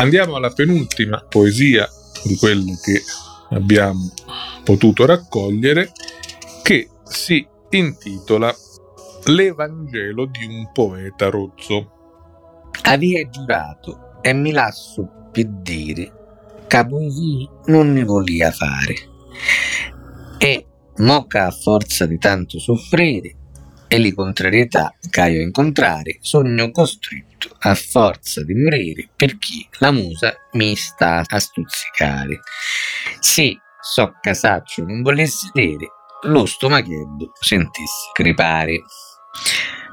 Speaker 2: Andiamo alla penultima poesia di quelle che abbiamo potuto raccogliere, che si intitola L'Evangelo di un poeta rozzo.
Speaker 5: Aveva giurato e mi lascio per dire che poesia non ne volia fare. E moca a forza di tanto soffrire, e le contrarietà che incontrare sogno costretto a forza di morire per chi la musa mi sta a stuzzicare. Se so casaccio non volesse vedere, lo stomachetto sentisse crepare.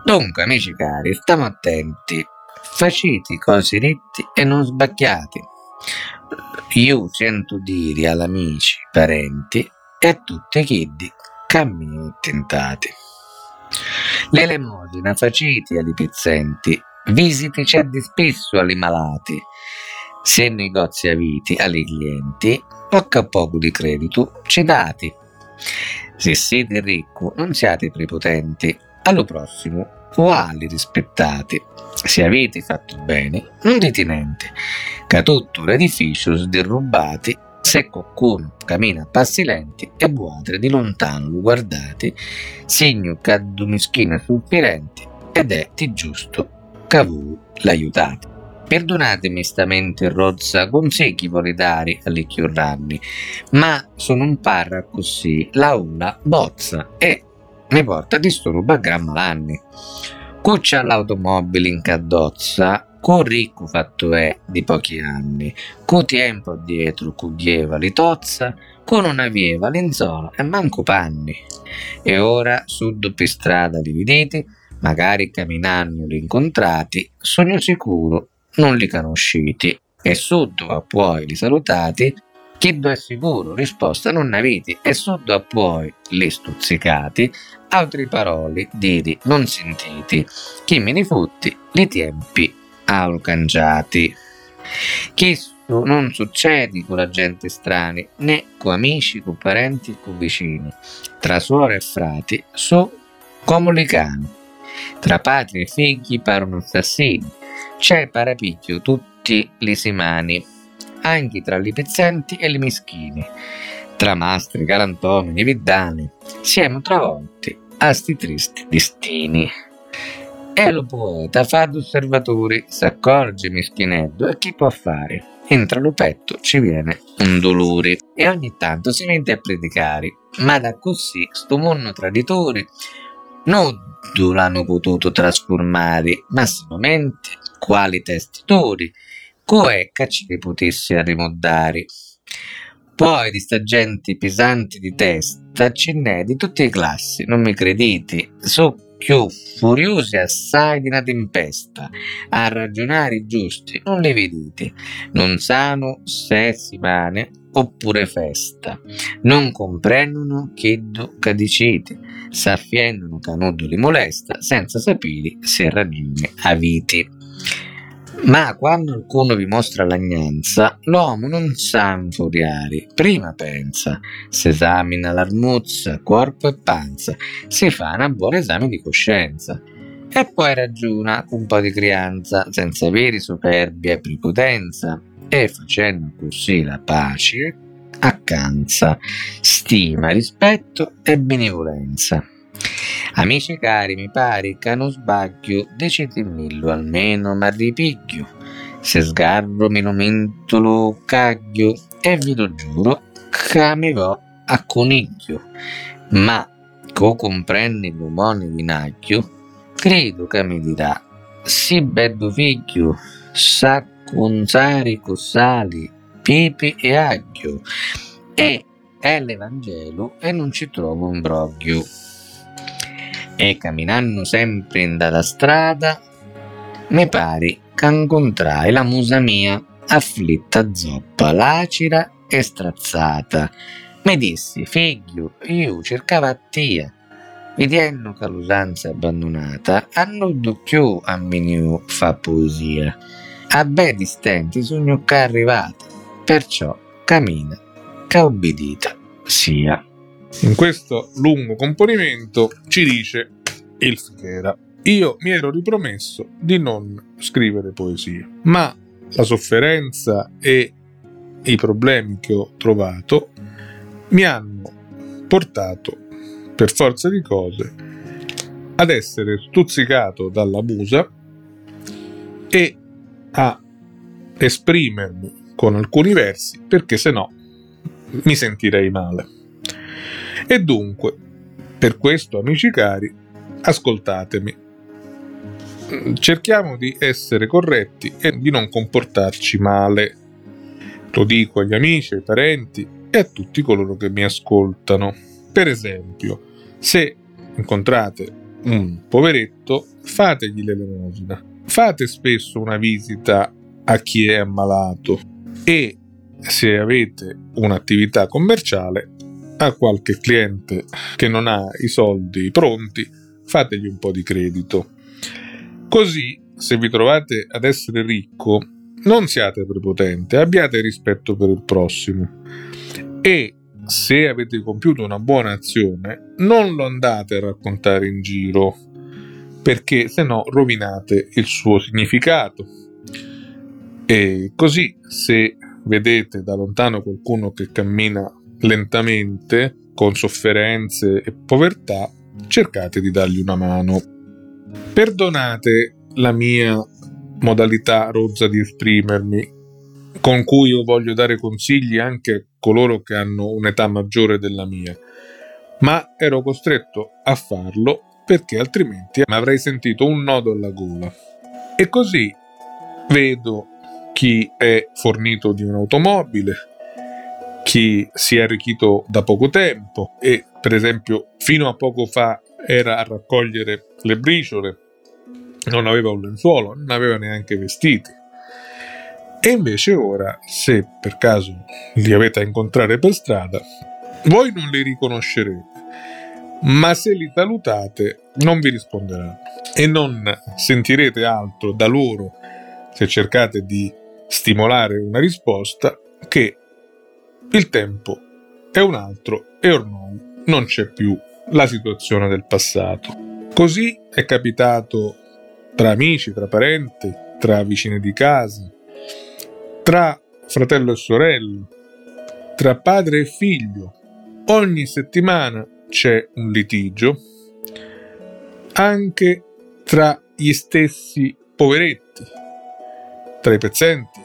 Speaker 5: Dunque, amici cari, stiamo attenti, facete cose rette e non sbacchiate. Io sento dire agli amici, parenti e a tutti i chiddi cammino tentate. L'elemosina faciti agli pezzenti, visiti c'è di spesso agli malati, se negozi aviti agli clienti, poco a poco di credito ci dati. Se siete ricco, non siate prepotenti, allo prossimo uguali rispettati. Se avete fatto bene, non dite niente, che tutto l'edificio sderrubati se qualcuno cammina a passi lenti e vuotre di lontano lo guardate, segno che ad un mischino sospirente ed è di giusto che voi l'aiutate. Perdonatemi stamente rozza consigli vorrei dare alle chiurranni, ma sono un parra così, la una bozza e mi porta di ruba gran malanni. Cuccia l'automobile in caddozza, con ricco fatto è di pochi anni, con tempo dietro cuglieva li tozza, con non aveva lenzola e manco panni. E ora su doppia strada li vedete, magari camminando li incontrati, sogno sicuro non li conoscete, e sotto a poi li salutati, Chiedo è sicuro, risposta non avete, e sotto a poi li stuzzicati, altre parole dite non sentite, chi me ne fotti, li tempi alcangiati. Questo non succede con la gente strana, né con amici, con parenti e con vicini. Tra suore e frati so come le cani. Tra padri e figli parono assassini. C'è parapiglio tutti li simani, anche tra i pezzenti e i meschini. Tra mastri, galantomini viddani siamo travolti a sti tristi destini. E lo poeta fa d'osservatori, s'accorge meschineddo e chi può fare? Entra lo petto, ci viene un dolore. E ogni tanto si mette a predicare, ma da così sto mondo traditore non l'hanno potuto trasformare, massimamente quali testitori, che ci li potesse rimodare. Poi di sta gente pesante di testa ce n'è di tutte le classi, non mi credete, so più furiosi assai di una tempesta, a ragionare giusti, non li vedete, non sanno se si pane oppure festa, non comprendono che che dicete, s'affiendono che nudo li molesta, senza sapere se ragione avete. Ma quando qualcuno vi mostra l'agnanza, l'uomo non sa infuriare, prima pensa, si esamina l'armuzza, corpo e panza, si fa un buon esame di coscienza. E poi ragiona con un po' di crianza, senza avere superbia e prepotenza, e facendo così la pace, accanza, stima, rispetto e benevolenza. Amici cari, mi pare che non sbaglio, decidimillo almeno, ma ripiglio. Se sgarro mi lo caglio e vi lo giuro che mi vo a coniglio. Ma co comprendi l'umone vinacchio, credo che mi dirà, sì bello figlio, sa consari cossali, pepe e aglio, e è l'Evangelo e non ci trovo un broglio e camminando sempre in dalla strada, mi pare che incontrai la musa mia, afflitta zoppa, lacera e strazzata. Mi dissi, figlio, io cercavo a tia. Vedendo che l'usanza è abbandonata, hanno più a menu fa poesia. A be distenti sogno che è arrivata, perciò cammina, che obbedita sia.
Speaker 2: In questo lungo componimento ci dice il Fichera. Io mi ero ripromesso di non scrivere poesie, ma la sofferenza e i problemi che ho trovato mi hanno portato, per forza di cose, ad essere stuzzicato dalla musa e a esprimermi con alcuni versi perché se no mi sentirei male. E dunque, per questo, amici cari, ascoltatemi. Cerchiamo di essere corretti e di non comportarci male. Lo dico agli amici, ai parenti e a tutti coloro che mi ascoltano. Per esempio, se incontrate un poveretto, fategli l'elemosina. Fate spesso una visita a chi è ammalato e se avete un'attività commerciale a qualche cliente che non ha i soldi pronti, fategli un po' di credito. Così, se vi trovate ad essere ricco, non siate prepotenti, abbiate rispetto per il prossimo e se avete compiuto una buona azione, non lo andate a raccontare in giro, perché se no rovinate il suo significato. E così, se vedete da lontano qualcuno che cammina lentamente, con sofferenze e povertà, cercate di dargli una mano. Perdonate la mia modalità rozza di esprimermi, con cui io voglio dare consigli anche a coloro che hanno un'età maggiore della mia, ma ero costretto a farlo perché altrimenti avrei sentito un nodo alla gola. E così vedo chi è fornito di un'automobile, chi si è arricchito da poco tempo e per esempio fino a poco fa era a raccogliere le briciole, non aveva un lenzuolo, non aveva neanche vestiti. E invece ora, se per caso li avete a incontrare per strada, voi non li riconoscerete, ma se li salutate non vi risponderanno e non sentirete altro da loro se cercate di stimolare una risposta che il tempo è un altro e ormai non c'è più la situazione del passato. Così è capitato tra amici, tra parenti, tra vicini di casa, tra fratello e sorella, tra padre e figlio. Ogni settimana c'è un litigio, anche tra gli stessi poveretti, tra i pezzenti,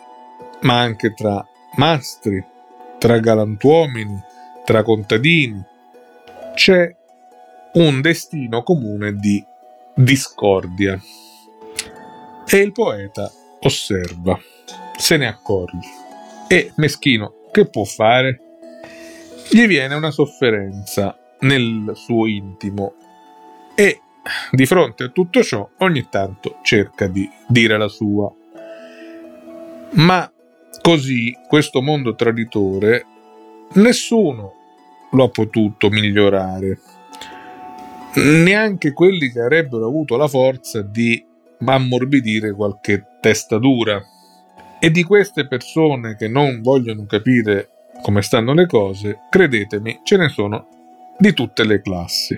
Speaker 2: ma anche tra mastri, tra galantuomini, tra contadini. C'è un destino comune di discordia. E il poeta osserva, se ne accorge. E Meschino che può fare? Gli viene una sofferenza nel suo intimo e di fronte a tutto ciò ogni tanto cerca di dire la sua. Ma Così questo mondo traditore nessuno lo ha potuto migliorare, neanche quelli che avrebbero avuto la forza di ammorbidire qualche testa dura. E di queste persone che non vogliono capire come stanno le cose, credetemi, ce ne sono di tutte le classi.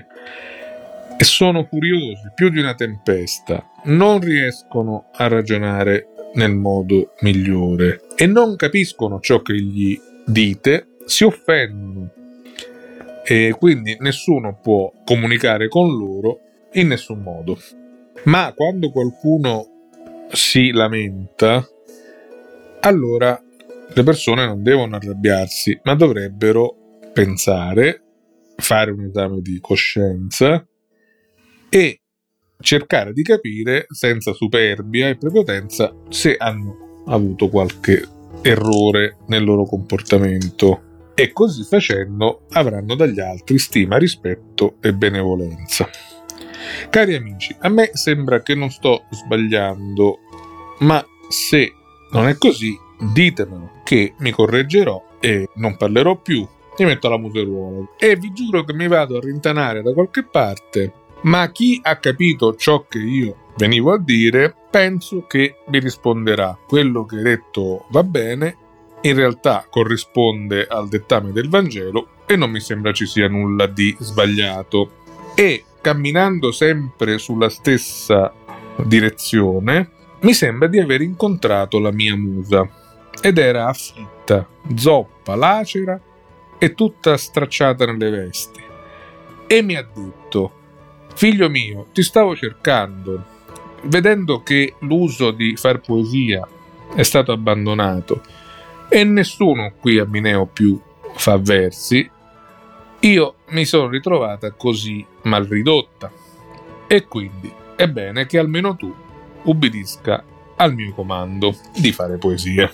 Speaker 2: E sono curiosi più di una tempesta, non riescono a ragionare nel modo migliore e non capiscono ciò che gli dite, si offendono e quindi nessuno può comunicare con loro in nessun modo. Ma quando qualcuno si lamenta, allora le persone non devono arrabbiarsi, ma dovrebbero pensare, fare un esame di coscienza e cercare di capire senza superbia e prepotenza se hanno avuto qualche errore nel loro comportamento. E così facendo avranno dagli altri stima, rispetto e benevolenza. Cari amici, a me sembra che non sto sbagliando, ma se non è così, ditemelo che mi correggerò e non parlerò più, mi metto alla museruola e vi giuro che mi vado a rintanare da qualche parte ma chi ha capito ciò che io venivo a dire, penso che mi risponderà quello che hai detto va bene, in realtà corrisponde al dettame del Vangelo e non mi sembra ci sia nulla di sbagliato. E camminando sempre sulla stessa direzione, mi sembra di aver incontrato la mia musa ed era afflitta, zoppa, lacera e tutta stracciata nelle vesti. E mi ha detto Figlio mio, ti stavo cercando. Vedendo che l'uso di far poesia è stato abbandonato e nessuno qui a Mineo più fa versi, io mi sono ritrovata così mal ridotta. e quindi è bene che almeno tu ubbidisca al mio comando di fare poesie.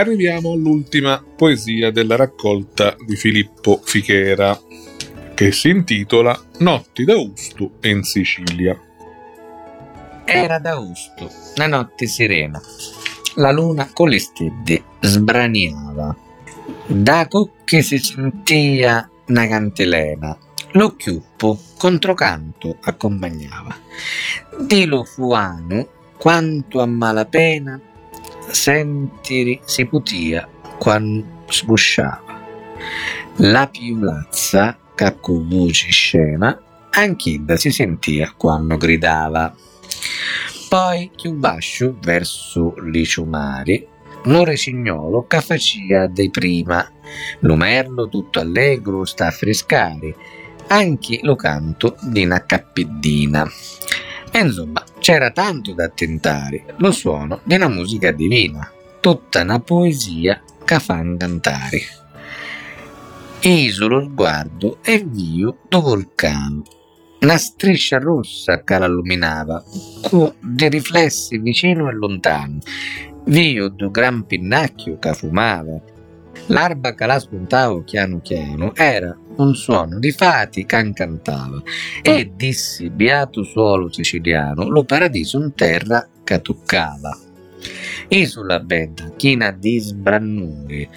Speaker 2: Arriviamo all'ultima poesia della raccolta di Filippo Fichera, che si intitola Notti d'Austu in Sicilia.
Speaker 5: Era d'Austu, la notte serena. La luna con le stelle sbraniava. Da cocche si sentia una cantilena. Lo chiuppo controcanto accompagnava. Di lo fuano quanto a malapena sentiri si putia quando sbusciava. La piulazza, con voce scena, anch'ida si sentia quando gridava. Poi più bascio verso li ciumari, lo resignolo che faccia dei prima, lo merlo tutto allegro sta a frescare, anche lo canto di una cappiddina. E insomma, c'era tanto da tentare, lo suono di una musica divina, tutta una poesia che fa cantare. Isolo il guardo e vio do vulcano, una striscia rossa che l'illuminava, con dei riflessi vicino e lontano, vio do gran pinnacchio che fumava, L'arba che la spuntavo piano piano era un suono. Di fati che cantava e dissi beato suolo siciliano lo paradiso in terra che toccava. Isola bella, china di sbrannuri,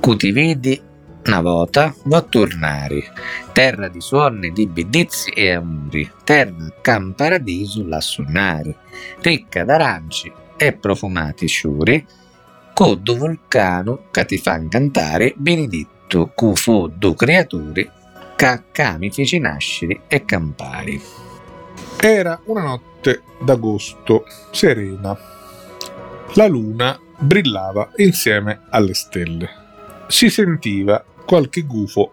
Speaker 5: cu ti vedi una volta va a tornare, terra di suoni, di bellezze e amori, terra in paradiso la suonare, ricca d'aranci e profumati sciuri, Coddo vulcano che ti fa cantare benedetto cu fu do creatore che cami nascere e campari.
Speaker 2: Era una notte d'agosto serena. La luna brillava insieme alle stelle. Si sentiva qualche gufo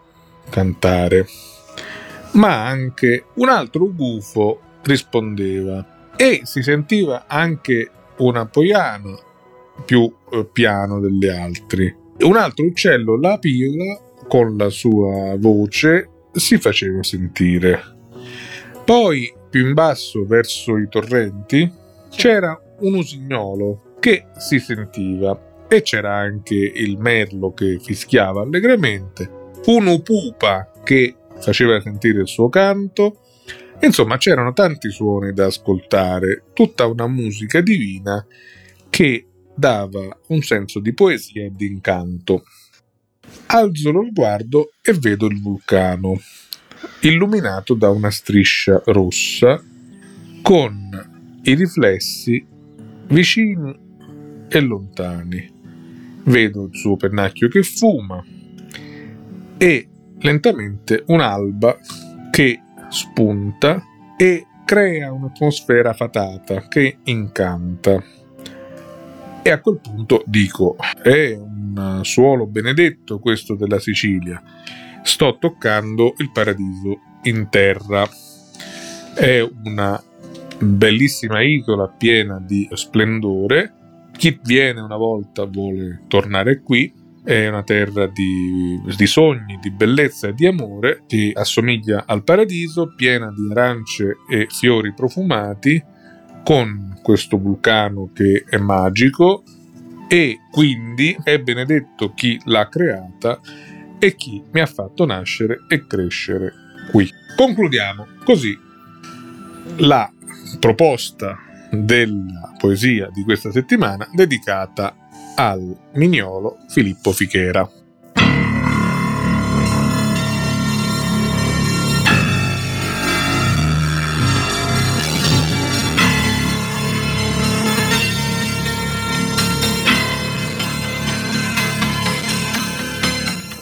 Speaker 2: cantare, ma anche un altro gufo rispondeva e si sentiva anche una poiana più eh, piano delle altre. Un altro uccello, la pila, con la sua voce si faceva sentire. Poi, più in basso, verso i torrenti, c'era un usignolo che si sentiva e c'era anche il merlo che fischiava allegramente, un'upupa che faceva sentire il suo canto, insomma c'erano tanti suoni da ascoltare, tutta una musica divina che dava un senso di poesia e di incanto. Alzo lo sguardo e vedo il vulcano, illuminato da una striscia rossa con i riflessi vicini e lontani. Vedo il suo pennacchio che fuma e lentamente un'alba che spunta e crea un'atmosfera fatata che incanta. E a quel punto dico, è un suolo benedetto questo della Sicilia. Sto toccando il paradiso in terra. È una bellissima isola piena di splendore. Chi viene una volta vuole tornare qui. È una terra di, di sogni, di bellezza e di amore che assomiglia al paradiso, piena di arance e fiori profumati con questo vulcano che è magico e quindi è benedetto chi l'ha creata e chi mi ha fatto nascere e crescere qui. Concludiamo così la proposta della poesia di questa settimana dedicata al mignolo Filippo Fichera.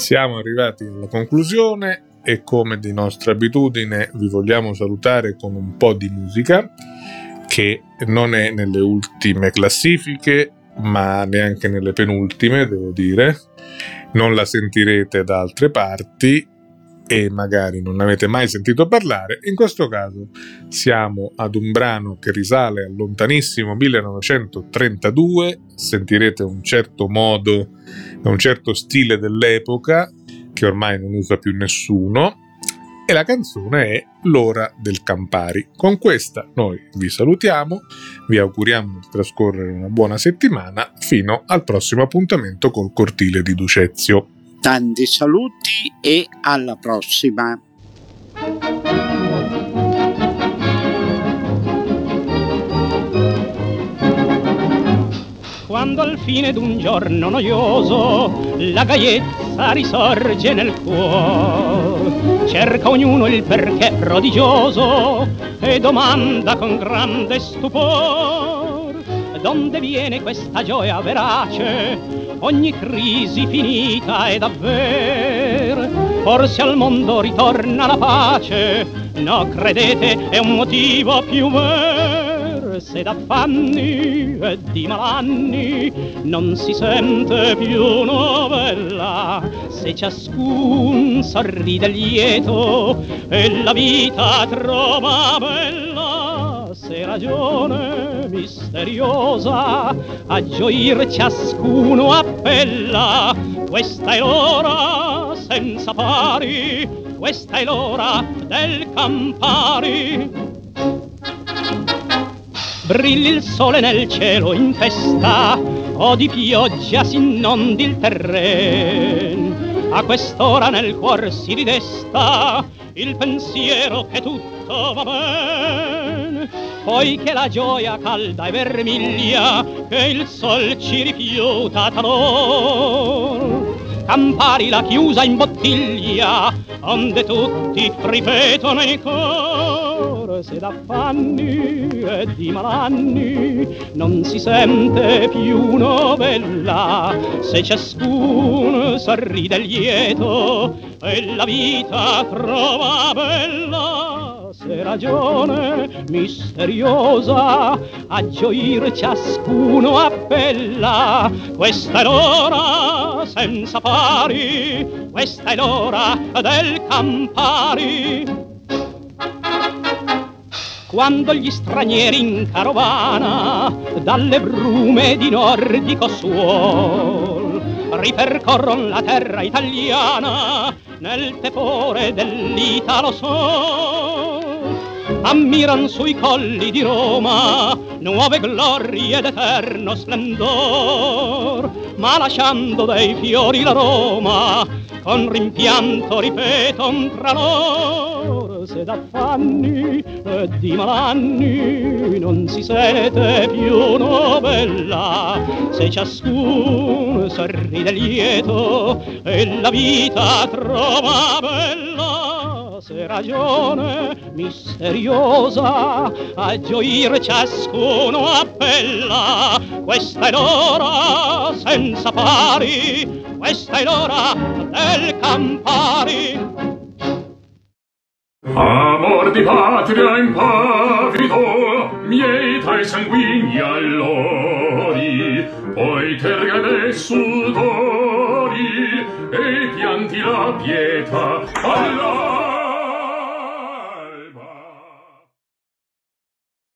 Speaker 2: Siamo arrivati alla conclusione e come di nostra abitudine vi vogliamo salutare con un po' di musica che non è nelle ultime classifiche ma neanche nelle penultime, devo dire. Non la sentirete da altre parti e magari non avete mai sentito parlare. In questo caso siamo ad un brano che risale al lontanissimo 1932, sentirete un certo modo, un certo stile dell'epoca che ormai non usa più nessuno e la canzone è L'ora del Campari. Con questa noi vi salutiamo, vi auguriamo di trascorrere una buona settimana fino al prossimo appuntamento col cortile di Ducezio.
Speaker 3: Tanti saluti e alla prossima.
Speaker 6: Quando al fine d'un giorno noioso la gaiezza risorge nel cuore, cerca ognuno il perché prodigioso e domanda con grande stupor donde viene questa gioia verace, ogni crisi finita è davvero, forse al mondo ritorna la pace, no credete è un motivo più vero se d'affanni e di malanni. Non si sente più novella se ciascun sorride lieto e la vita trova bella se ragione misteriosa a gioir ciascuno appella questa è l'ora senza pari questa è l'ora del Campari. Brilli il sole nel cielo in festa o di pioggia si inondi il terreno. A quest'ora nel cuor si ridesta il pensiero che tutto va bene poi che la gioia calda e vermiglia che il sol ci rifiuta talor Campari la chiusa in bottiglia onde tutti ripetono in cor. Se d'affanni e di malanni non si sente più novella se ciascuno sorride lieto e la vita trova bella se ragione misteriosa a gioir ciascuno appella. Questa è l'ora senza pari questa è l'ora del Campari. Quando gli stranieri in carovana dalle brume di nordico suol ripercorron la terra italiana nel tepore dell'Italo sol ammiran sui colli di Roma nuove glorie d'eterno splendor. Ma lasciando dei fiori la Roma con rimpianto ripeton tra lor. Se d'affanni e di malanni non si sente più novella se ciascuno sorride lieto e la vita trova bella se ragione misteriosa a gioir ciascuno appella questa è l'ora senza pari questa è l'ora del Campari
Speaker 1: Amor di patria impavido, mieta e sanguigni allori, poi tergane sudori e pianti la pietà allora.